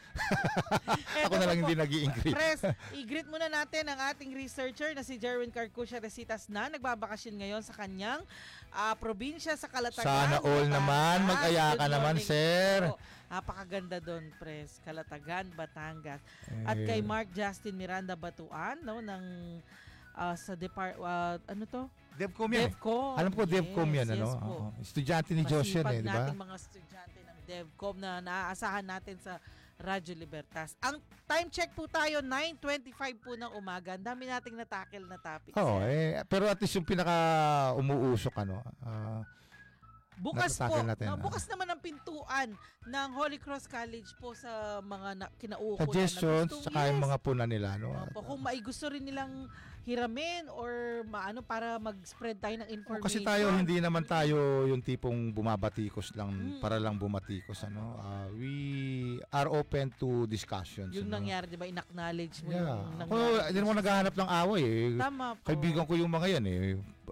[SPEAKER 2] ako na lang hindi nag increase
[SPEAKER 3] Press, i-greet muna natin ang ating researcher na si Jerwin Carcusia Resitas na nagbabakasyon ngayon sa kanyang ah, probinsya sa Calatagan.
[SPEAKER 2] Sana all
[SPEAKER 3] Batangas.
[SPEAKER 2] naman, mag-aya ka
[SPEAKER 3] Good
[SPEAKER 2] naman,
[SPEAKER 3] morning
[SPEAKER 2] sir.
[SPEAKER 3] po. Napakaganda doon, Pres. Calatagan, Batangas. At
[SPEAKER 2] Eh,
[SPEAKER 3] kay Mark Justin Miranda Batuan, no, ng ah, sa depart ah, ano to?
[SPEAKER 2] Devcom yan.
[SPEAKER 3] Devcom.
[SPEAKER 2] Alam ko Devcom yan,
[SPEAKER 3] Yes,
[SPEAKER 2] ano?
[SPEAKER 3] yes po.
[SPEAKER 2] Oo. Estudyante ni Diyos yan
[SPEAKER 3] Masipag
[SPEAKER 2] eh, di ba?
[SPEAKER 3] nating mga estudyante ng DevCom na naaasahan natin sa Radyo Libertas. Ang time check po tayo, 9.25 po ng umaga. Ang dami nating natakil na topics.
[SPEAKER 2] Oo, eh, pero at least yung pinaka umuusok, ano, ah,
[SPEAKER 3] bukas po,
[SPEAKER 2] natatakil natin,
[SPEAKER 3] na,
[SPEAKER 2] ah.
[SPEAKER 3] bukas naman ang pintuan ng Holy Cross College po sa mga na,
[SPEAKER 2] suggestions,
[SPEAKER 3] na, na
[SPEAKER 2] saka yung mga puna nila, no?
[SPEAKER 3] Opo, kung may gusto rin nilang hiramin or maano para mag-spread tayo ng
[SPEAKER 2] Oh,
[SPEAKER 3] information.
[SPEAKER 2] kasi tayo hindi naman tayo yung tipong bumabatikos lang
[SPEAKER 3] Mm.
[SPEAKER 2] para lang bumatikos ano. Ah, we are open to discussions.
[SPEAKER 3] Yung
[SPEAKER 2] ano.
[SPEAKER 3] nangyari, di ba, in-acknowledge mo
[SPEAKER 2] Yeah.
[SPEAKER 3] yung
[SPEAKER 2] Ako,
[SPEAKER 3] nangyari.
[SPEAKER 2] hindi naman naghahanap ng away eh.
[SPEAKER 3] Tama po.
[SPEAKER 2] Kaibigan ko yung mga yan eh.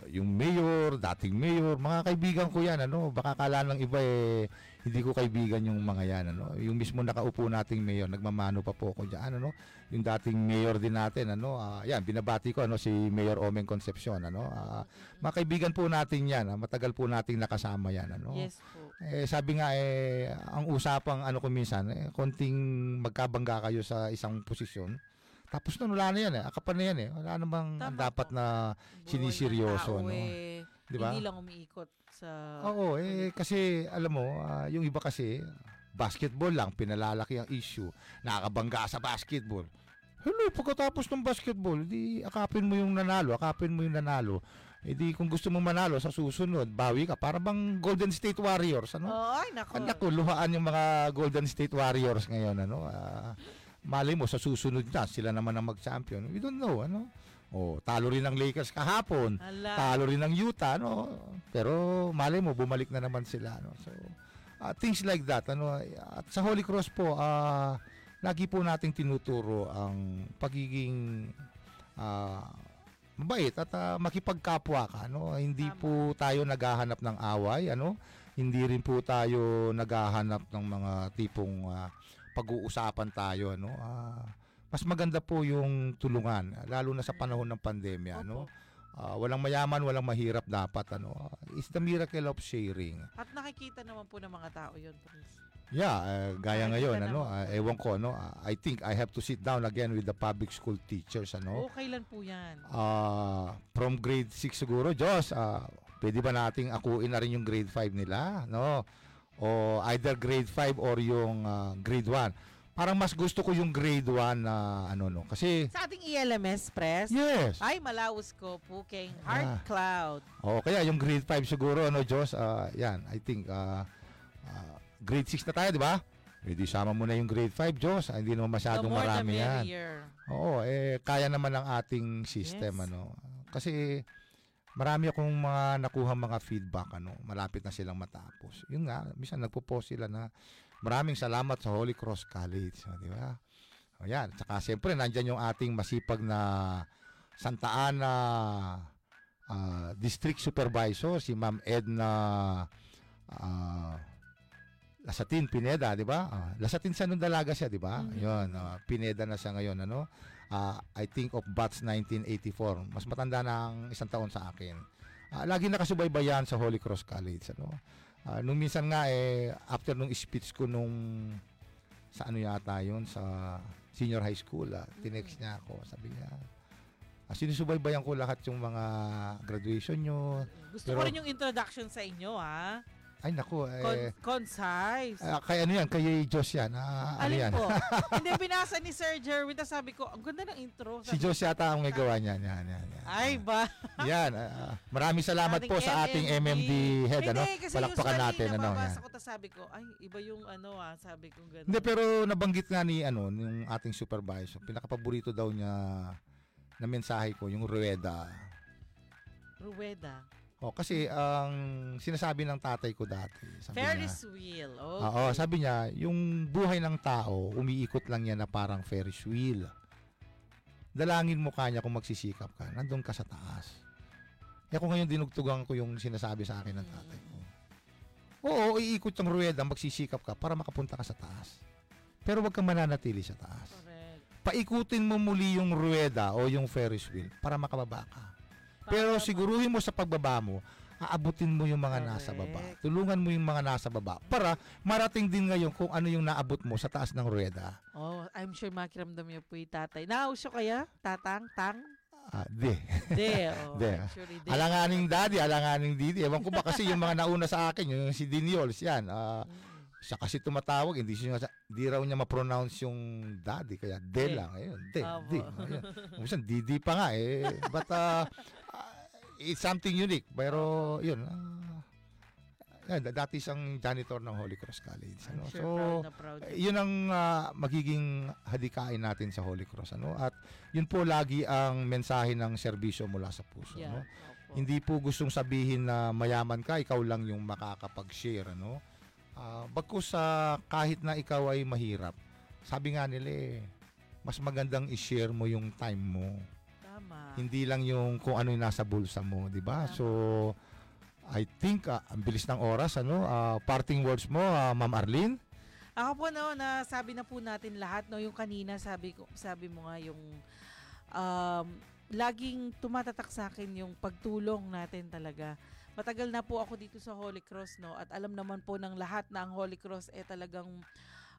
[SPEAKER 2] Yung mayor, dating mayor, mga kaibigan ko yan ano. Baka kala ng iba eh hindi ko kaibigan yung mga yan ano. Yung mismo nakaupo nating mayor, nagmamano pa po ako diyan ano. Yung dating mayor din natin ano. ah, yan binabati ko ano si Mayor Omeng Concepcion ano. Ah, mga kaibigan po natin yan. ah, matagal po nating nakasama yan ano.
[SPEAKER 3] Yes po.
[SPEAKER 2] Eh, sabi nga eh ang usapang ano ko minsan eh, konting magkabangga kayo sa isang posisyon. Tapos nun, wala na yan eh. Akapan na yan eh. Wala namang
[SPEAKER 3] Tama
[SPEAKER 2] dapat
[SPEAKER 3] po.
[SPEAKER 2] na Siniseryoso,
[SPEAKER 3] tao,
[SPEAKER 2] no?
[SPEAKER 3] eh,
[SPEAKER 2] Di ba?
[SPEAKER 3] Hindi lang umiikot sa...
[SPEAKER 2] Oo, eh kasi alam mo, ah, yung iba kasi basketball lang pinalalaki ang issue. Nakakabangga sa basketball. Hello, pagkatapos ng basketball, di akapin mo yung nanalo, akapin mo yung nanalo. Eh di kung gusto mo manalo sa susunod, bawi ka. Para bang Golden State Warriors, ano?
[SPEAKER 3] Oh, ay, nako.
[SPEAKER 2] Ang naku, luhaan yung mga Golden State Warriors ngayon, ano? Ah, malay mo, sa susunod na, sila naman ang mag-champion. We don't know, ano? Oh, talo rin ng Lakers kahapon.
[SPEAKER 3] Hala.
[SPEAKER 2] Talo rin ng Utah, no? Pero malay mo, bumalik na naman sila, no? So, ah, things like that, ano? At sa Holy Cross po, ah, lagi po nating tinuturo ang pagiging ah, mabait at ah, makipagkapwa ka, no? Hindi
[SPEAKER 3] Tama.
[SPEAKER 2] po tayo naghahanap ng away, ano? Hindi rin po tayo naghahanap ng mga tipong ah, pag-uusapan tayo, ano? Ah, mas maganda po yung tulungan, lalo na sa panahon ng pandemya, no?
[SPEAKER 3] Opo.
[SPEAKER 2] Ah, walang mayaman, walang mahirap dapat ano. It's the miracle of sharing.
[SPEAKER 3] At nakikita naman po ng mga tao yun, Prince.
[SPEAKER 2] Yeah, eh, gaya
[SPEAKER 3] Nakikita
[SPEAKER 2] ngayon
[SPEAKER 3] naman
[SPEAKER 2] ano, ah, ewan ko no. ah, I think I have to sit down again with the public school teachers ano.
[SPEAKER 3] Oh, kailan po yan?
[SPEAKER 2] Ah, from grade 6 siguro, Diyos, ah, pwede ba nating akuin na rin yung grade 5 nila, no? O either grade 5 or yung ah, grade 1. Parang mas gusto ko yung grade 1 na ano no kasi
[SPEAKER 3] Sa ating ELMS Press,
[SPEAKER 2] yes.
[SPEAKER 3] ay malawas ko kay Heart
[SPEAKER 2] Ah.
[SPEAKER 3] Cloud.
[SPEAKER 2] O kaya yung grade 5 siguro ano Diyos, ah, yan, I think ah, ah, grade 6 na tayo, di ba? Eh, di sama mo na yung grade 5, Diyos. Ah, Hindi naman
[SPEAKER 3] The
[SPEAKER 2] masyadong
[SPEAKER 3] more the
[SPEAKER 2] marami yan.
[SPEAKER 3] merrier.
[SPEAKER 2] Oo, eh, kaya naman ng ating system,
[SPEAKER 3] Yes.
[SPEAKER 2] ano. Kasi, marami akong mga nakuha mga feedback, ano. Malapit na silang matapos. Yun nga, minsan nagpo-post sila na, maraming salamat sa Holy Cross College. O, di ba? O yan. Tsaka, siyempre, nandyan yung ating masipag na Santa Ana ah, District Supervisor, si Ma'am Edna ah, Lasatin Pineda, di ba? Ah, Lasatin sa nung dalaga siya, di ba?
[SPEAKER 3] Mhm.
[SPEAKER 2] Yun, ah, Pineda na siya ngayon, ano? Ah, I think of batch 1984. Mas matanda na ang isang taon sa akin. Ah, lagi nakasubaybayan sa Holy Cross College, ano? Ah, nung minsan nga eh after nung speech ko nung sa ano yata yun sa senior high school, ah, tinext niya ako, sabi niya, ah, sinusubaybayan ko lahat yung mga graduation nyo.
[SPEAKER 3] Gusto
[SPEAKER 2] Pero-
[SPEAKER 3] ko rin yung introduction sa inyo, ha?
[SPEAKER 2] Ay, naku,
[SPEAKER 3] Con-
[SPEAKER 2] eh,
[SPEAKER 3] concise.
[SPEAKER 2] ah, kay ano yan, kay Diyos yan. Ah, ano
[SPEAKER 3] Alin
[SPEAKER 2] yan?
[SPEAKER 3] po? Hindi, binasa ni Sir Jerwin. Tapos sabi ko, ang ganda ng intro.
[SPEAKER 2] Si
[SPEAKER 3] Sabi ko,
[SPEAKER 2] yata ang may gawa niyan. Yan, yan, yan.
[SPEAKER 3] Ay ba?
[SPEAKER 2] Yan. ah, maraming salamat po sa ating MMD head. Ano?
[SPEAKER 3] Hindi, kasi
[SPEAKER 2] Palakpakan
[SPEAKER 3] usually
[SPEAKER 2] natin. Ano, yan.
[SPEAKER 3] nababasa ko, tapos sabi ko, ay, iba yung ano ah, sabi ko gano'n.
[SPEAKER 2] Hindi, pero nabanggit nga ni ano, yung ating supervisor. Pinakapaborito daw niya na mensahe ko, yung Rueda.
[SPEAKER 3] Rueda.
[SPEAKER 2] O, kasi ang sinasabi ng tatay ko dati, sabi niya,
[SPEAKER 3] Ferris wheel. Okay.
[SPEAKER 2] Oo, sabi niya, yung buhay ng tao, umiikot lang yan na parang Ferris wheel. Dalangin mo kanya kung magsisikap ka, nandun ka sa taas. Kaya kung ngayon dinugtugan ko yung sinasabi sa akin ng tatay ko. Oo, iikot yung ruweda, magsisikap ka para makapunta ka sa taas. Pero wag kang mananatili sa taas.
[SPEAKER 3] Correct.
[SPEAKER 2] Paikutin mo muli yung ruweda o yung Ferris wheel para makababa ka. Pero siguruhin mo sa pagbaba mo, aabutin mo yung mga nasa baba. Tulungan mo yung mga nasa baba para marating din ngayon kung ano yung naabot mo sa taas ng ruweda.
[SPEAKER 3] Oh, I'm sure makiramdam niyo po yung tatay. Nausyo kaya? Tatang? Tang?
[SPEAKER 2] Ah, di.
[SPEAKER 3] De. Oh,
[SPEAKER 2] De.
[SPEAKER 3] Sure de.
[SPEAKER 2] Alanganing daddy, alanganing didi. Ewan ko ba kasi yung mga nauna sa akin, yung si Diniols, yan. Ah,
[SPEAKER 3] Mm.
[SPEAKER 2] siya kasi tumatawag, hindi siya di raw niya ma-pronounce yung daddy, kaya de
[SPEAKER 3] De.
[SPEAKER 2] lang. Ayun, de,
[SPEAKER 3] Opo.
[SPEAKER 2] di. Ayun. Minsan, didi pa nga eh. But uh, it's something unique. Pero yun, ah, yan, dati isang janitor ng Holy Cross College. Ano?
[SPEAKER 3] sure
[SPEAKER 2] So,
[SPEAKER 3] proud na proud.
[SPEAKER 2] eh, yun ang ah, magiging hadikain natin sa Holy Cross. Ano? At yun po lagi ang mensahe ng serbisyo mula sa puso.
[SPEAKER 3] Yeah.
[SPEAKER 2] No?
[SPEAKER 3] Opo.
[SPEAKER 2] Hindi po gustong sabihin na mayaman ka, ikaw lang yung makakapag-share. Ano? Ah, bagkus sa kahit na ikaw ay mahirap, sabi nga nila eh, mas magandang i-share mo yung time mo.
[SPEAKER 3] Tama.
[SPEAKER 2] Hindi lang yung kung ano yung nasa bulsa mo, di ba? So, I think, ah, ang bilis ng oras, ano? Ah, parting words mo, ah, Ma'am Arlene?
[SPEAKER 3] Ako po no, nasabi na po natin lahat no, yung kanina sabi ko, sabi mo nga yung um, laging tumatatak sa akin yung pagtulong natin talaga. Matagal na po ako dito sa Holy Cross no at alam naman po ng lahat na ang Holy Cross eh talagang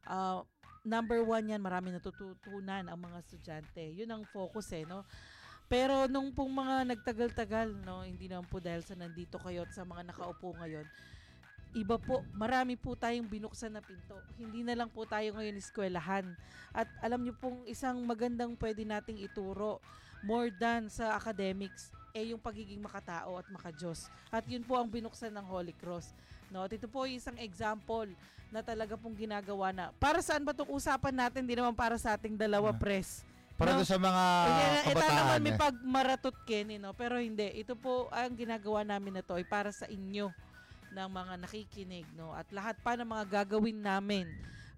[SPEAKER 3] ah, number one yan, marami natututunan ang mga estudyante. Yun ang focus eh, no? Pero nung pong mga nagtagal-tagal, no, hindi naman po dahil sa nandito kayo at sa mga nakaupo ngayon, iba po, marami po tayong binuksan na pinto. Hindi na lang po tayo ngayon eskwelahan. At alam niyo pong isang magandang pwede nating ituro more than sa academics eh yung pagiging makatao at makajos. At yun po ang binuksan ng Holy Cross. No, at ito po yung isang example na talaga pong ginagawa na. Para saan ba itong usapan natin? Hindi naman para sa ating dalawa press.
[SPEAKER 2] Para
[SPEAKER 3] No.
[SPEAKER 2] sa mga
[SPEAKER 3] ito naman
[SPEAKER 2] kabataan.
[SPEAKER 3] may
[SPEAKER 2] eh.
[SPEAKER 3] pagmaratot Kenny, no? Pero hindi. Ito po ang ginagawa namin na to ay para sa inyo ng mga nakikinig, no? At lahat pa ng mga gagawin namin,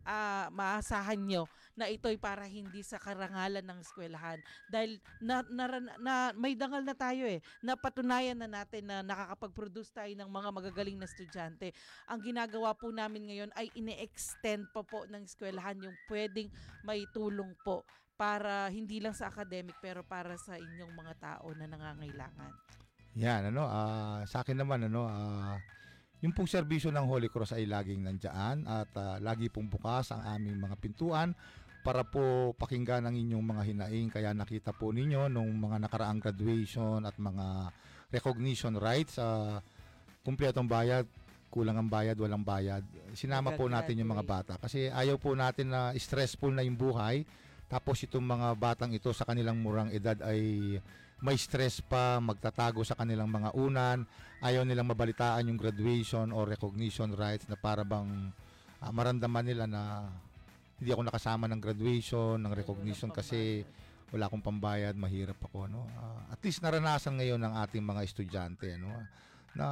[SPEAKER 3] ah, maasahan nyo na ito'y para hindi sa karangalan ng eskwelahan. Dahil na, na, na, may dangal na tayo eh. Napatunayan na natin na nakakapag-produce tayo ng mga magagaling na estudyante. Ang ginagawa po namin ngayon ay ine-extend pa po ng eskwelahan yung pwedeng may tulong po para hindi lang sa academic pero para sa inyong mga tao na nangangailangan.
[SPEAKER 2] Yan, ano, ah, sa akin naman, ano, ah, yung pong serbisyo ng Holy Cross ay laging nandyan at ah, lagi pong bukas ang aming mga pintuan para po pakinggan ang inyong mga hinaing. Kaya nakita po ninyo nung mga nakaraang graduation at mga recognition rights, sa kumpletong bayad, kulang ang bayad, walang bayad. Sinama po natin yung mga bata kasi ayaw po natin na stressful na yung buhay. Tapos itong mga batang ito sa kanilang murang edad ay may stress pa, magtatago sa kanilang mga unan, ayaw nilang mabalitaan yung graduation or recognition rights na para bang ah, maramdaman nila na hindi ako nakasama ng graduation, ng recognition kasi wala akong pambayad, mahirap ako no. Ah, at least naranasan ngayon ng ating mga estudyante no na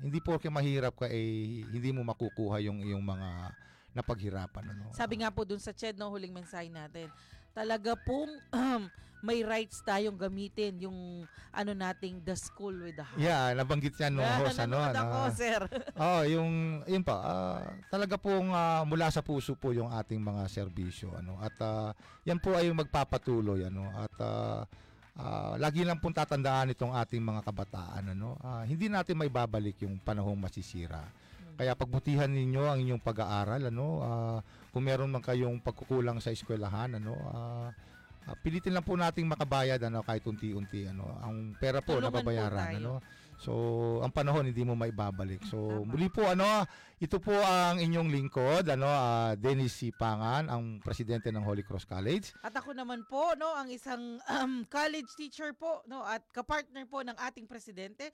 [SPEAKER 2] hindi porke mahirap ka eh hindi mo makukuha yung yung mga napaghirapan ano.
[SPEAKER 3] Sabi nga po dun sa CHED, no, huling mensahe natin, talaga pong um, may rights tayong gamitin yung ano nating the school with the heart.
[SPEAKER 2] Yeah, nabanggit niya nung
[SPEAKER 3] Ah,
[SPEAKER 2] host ano.
[SPEAKER 3] nanonood ako,
[SPEAKER 2] ano.
[SPEAKER 3] sir.
[SPEAKER 2] Oh, yung yun pa, ah, talaga pong ah, mula sa puso po yung ating mga serbisyo ano. At ah, yan po ay magpapatuloy ano. At ah, ah, lagi lang pong tatandaan itong ating mga kabataan ano. Ah, hindi natin may babalik yung panahong masisira. Kaya pagbutihan ninyo ang inyong pag-aaral ano. Ah, kung meron man kayong pagkukulang sa eskwelahan ano, ah, ah, pilitin lang po nating makabayad ano kahit unti-unti ano. Ang pera po
[SPEAKER 3] Tulungan po
[SPEAKER 2] nababayaran
[SPEAKER 3] tayo.
[SPEAKER 2] ano. So, ang panahon hindi mo maibabalik. So,
[SPEAKER 3] Tama.
[SPEAKER 2] muli po ano, ito po ang inyong lingkod, ano, ah, Dennis Sipangan, ang presidente ng Holy Cross College.
[SPEAKER 3] At ako naman po, no, ang isang um, college teacher po, no, at kapartner po ng ating presidente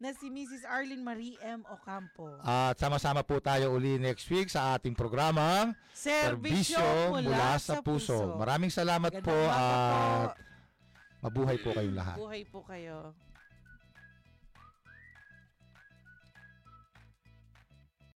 [SPEAKER 3] na si Mrs. Arlene Marie M. Ocampo.
[SPEAKER 2] At sama-sama po tayo uli next week sa ating programang
[SPEAKER 3] Serbisyo mula, sa puso.
[SPEAKER 2] Maraming salamat
[SPEAKER 3] Magandang
[SPEAKER 2] po at
[SPEAKER 3] po.
[SPEAKER 2] mabuhay po kayong lahat.
[SPEAKER 3] Buhay po kayo.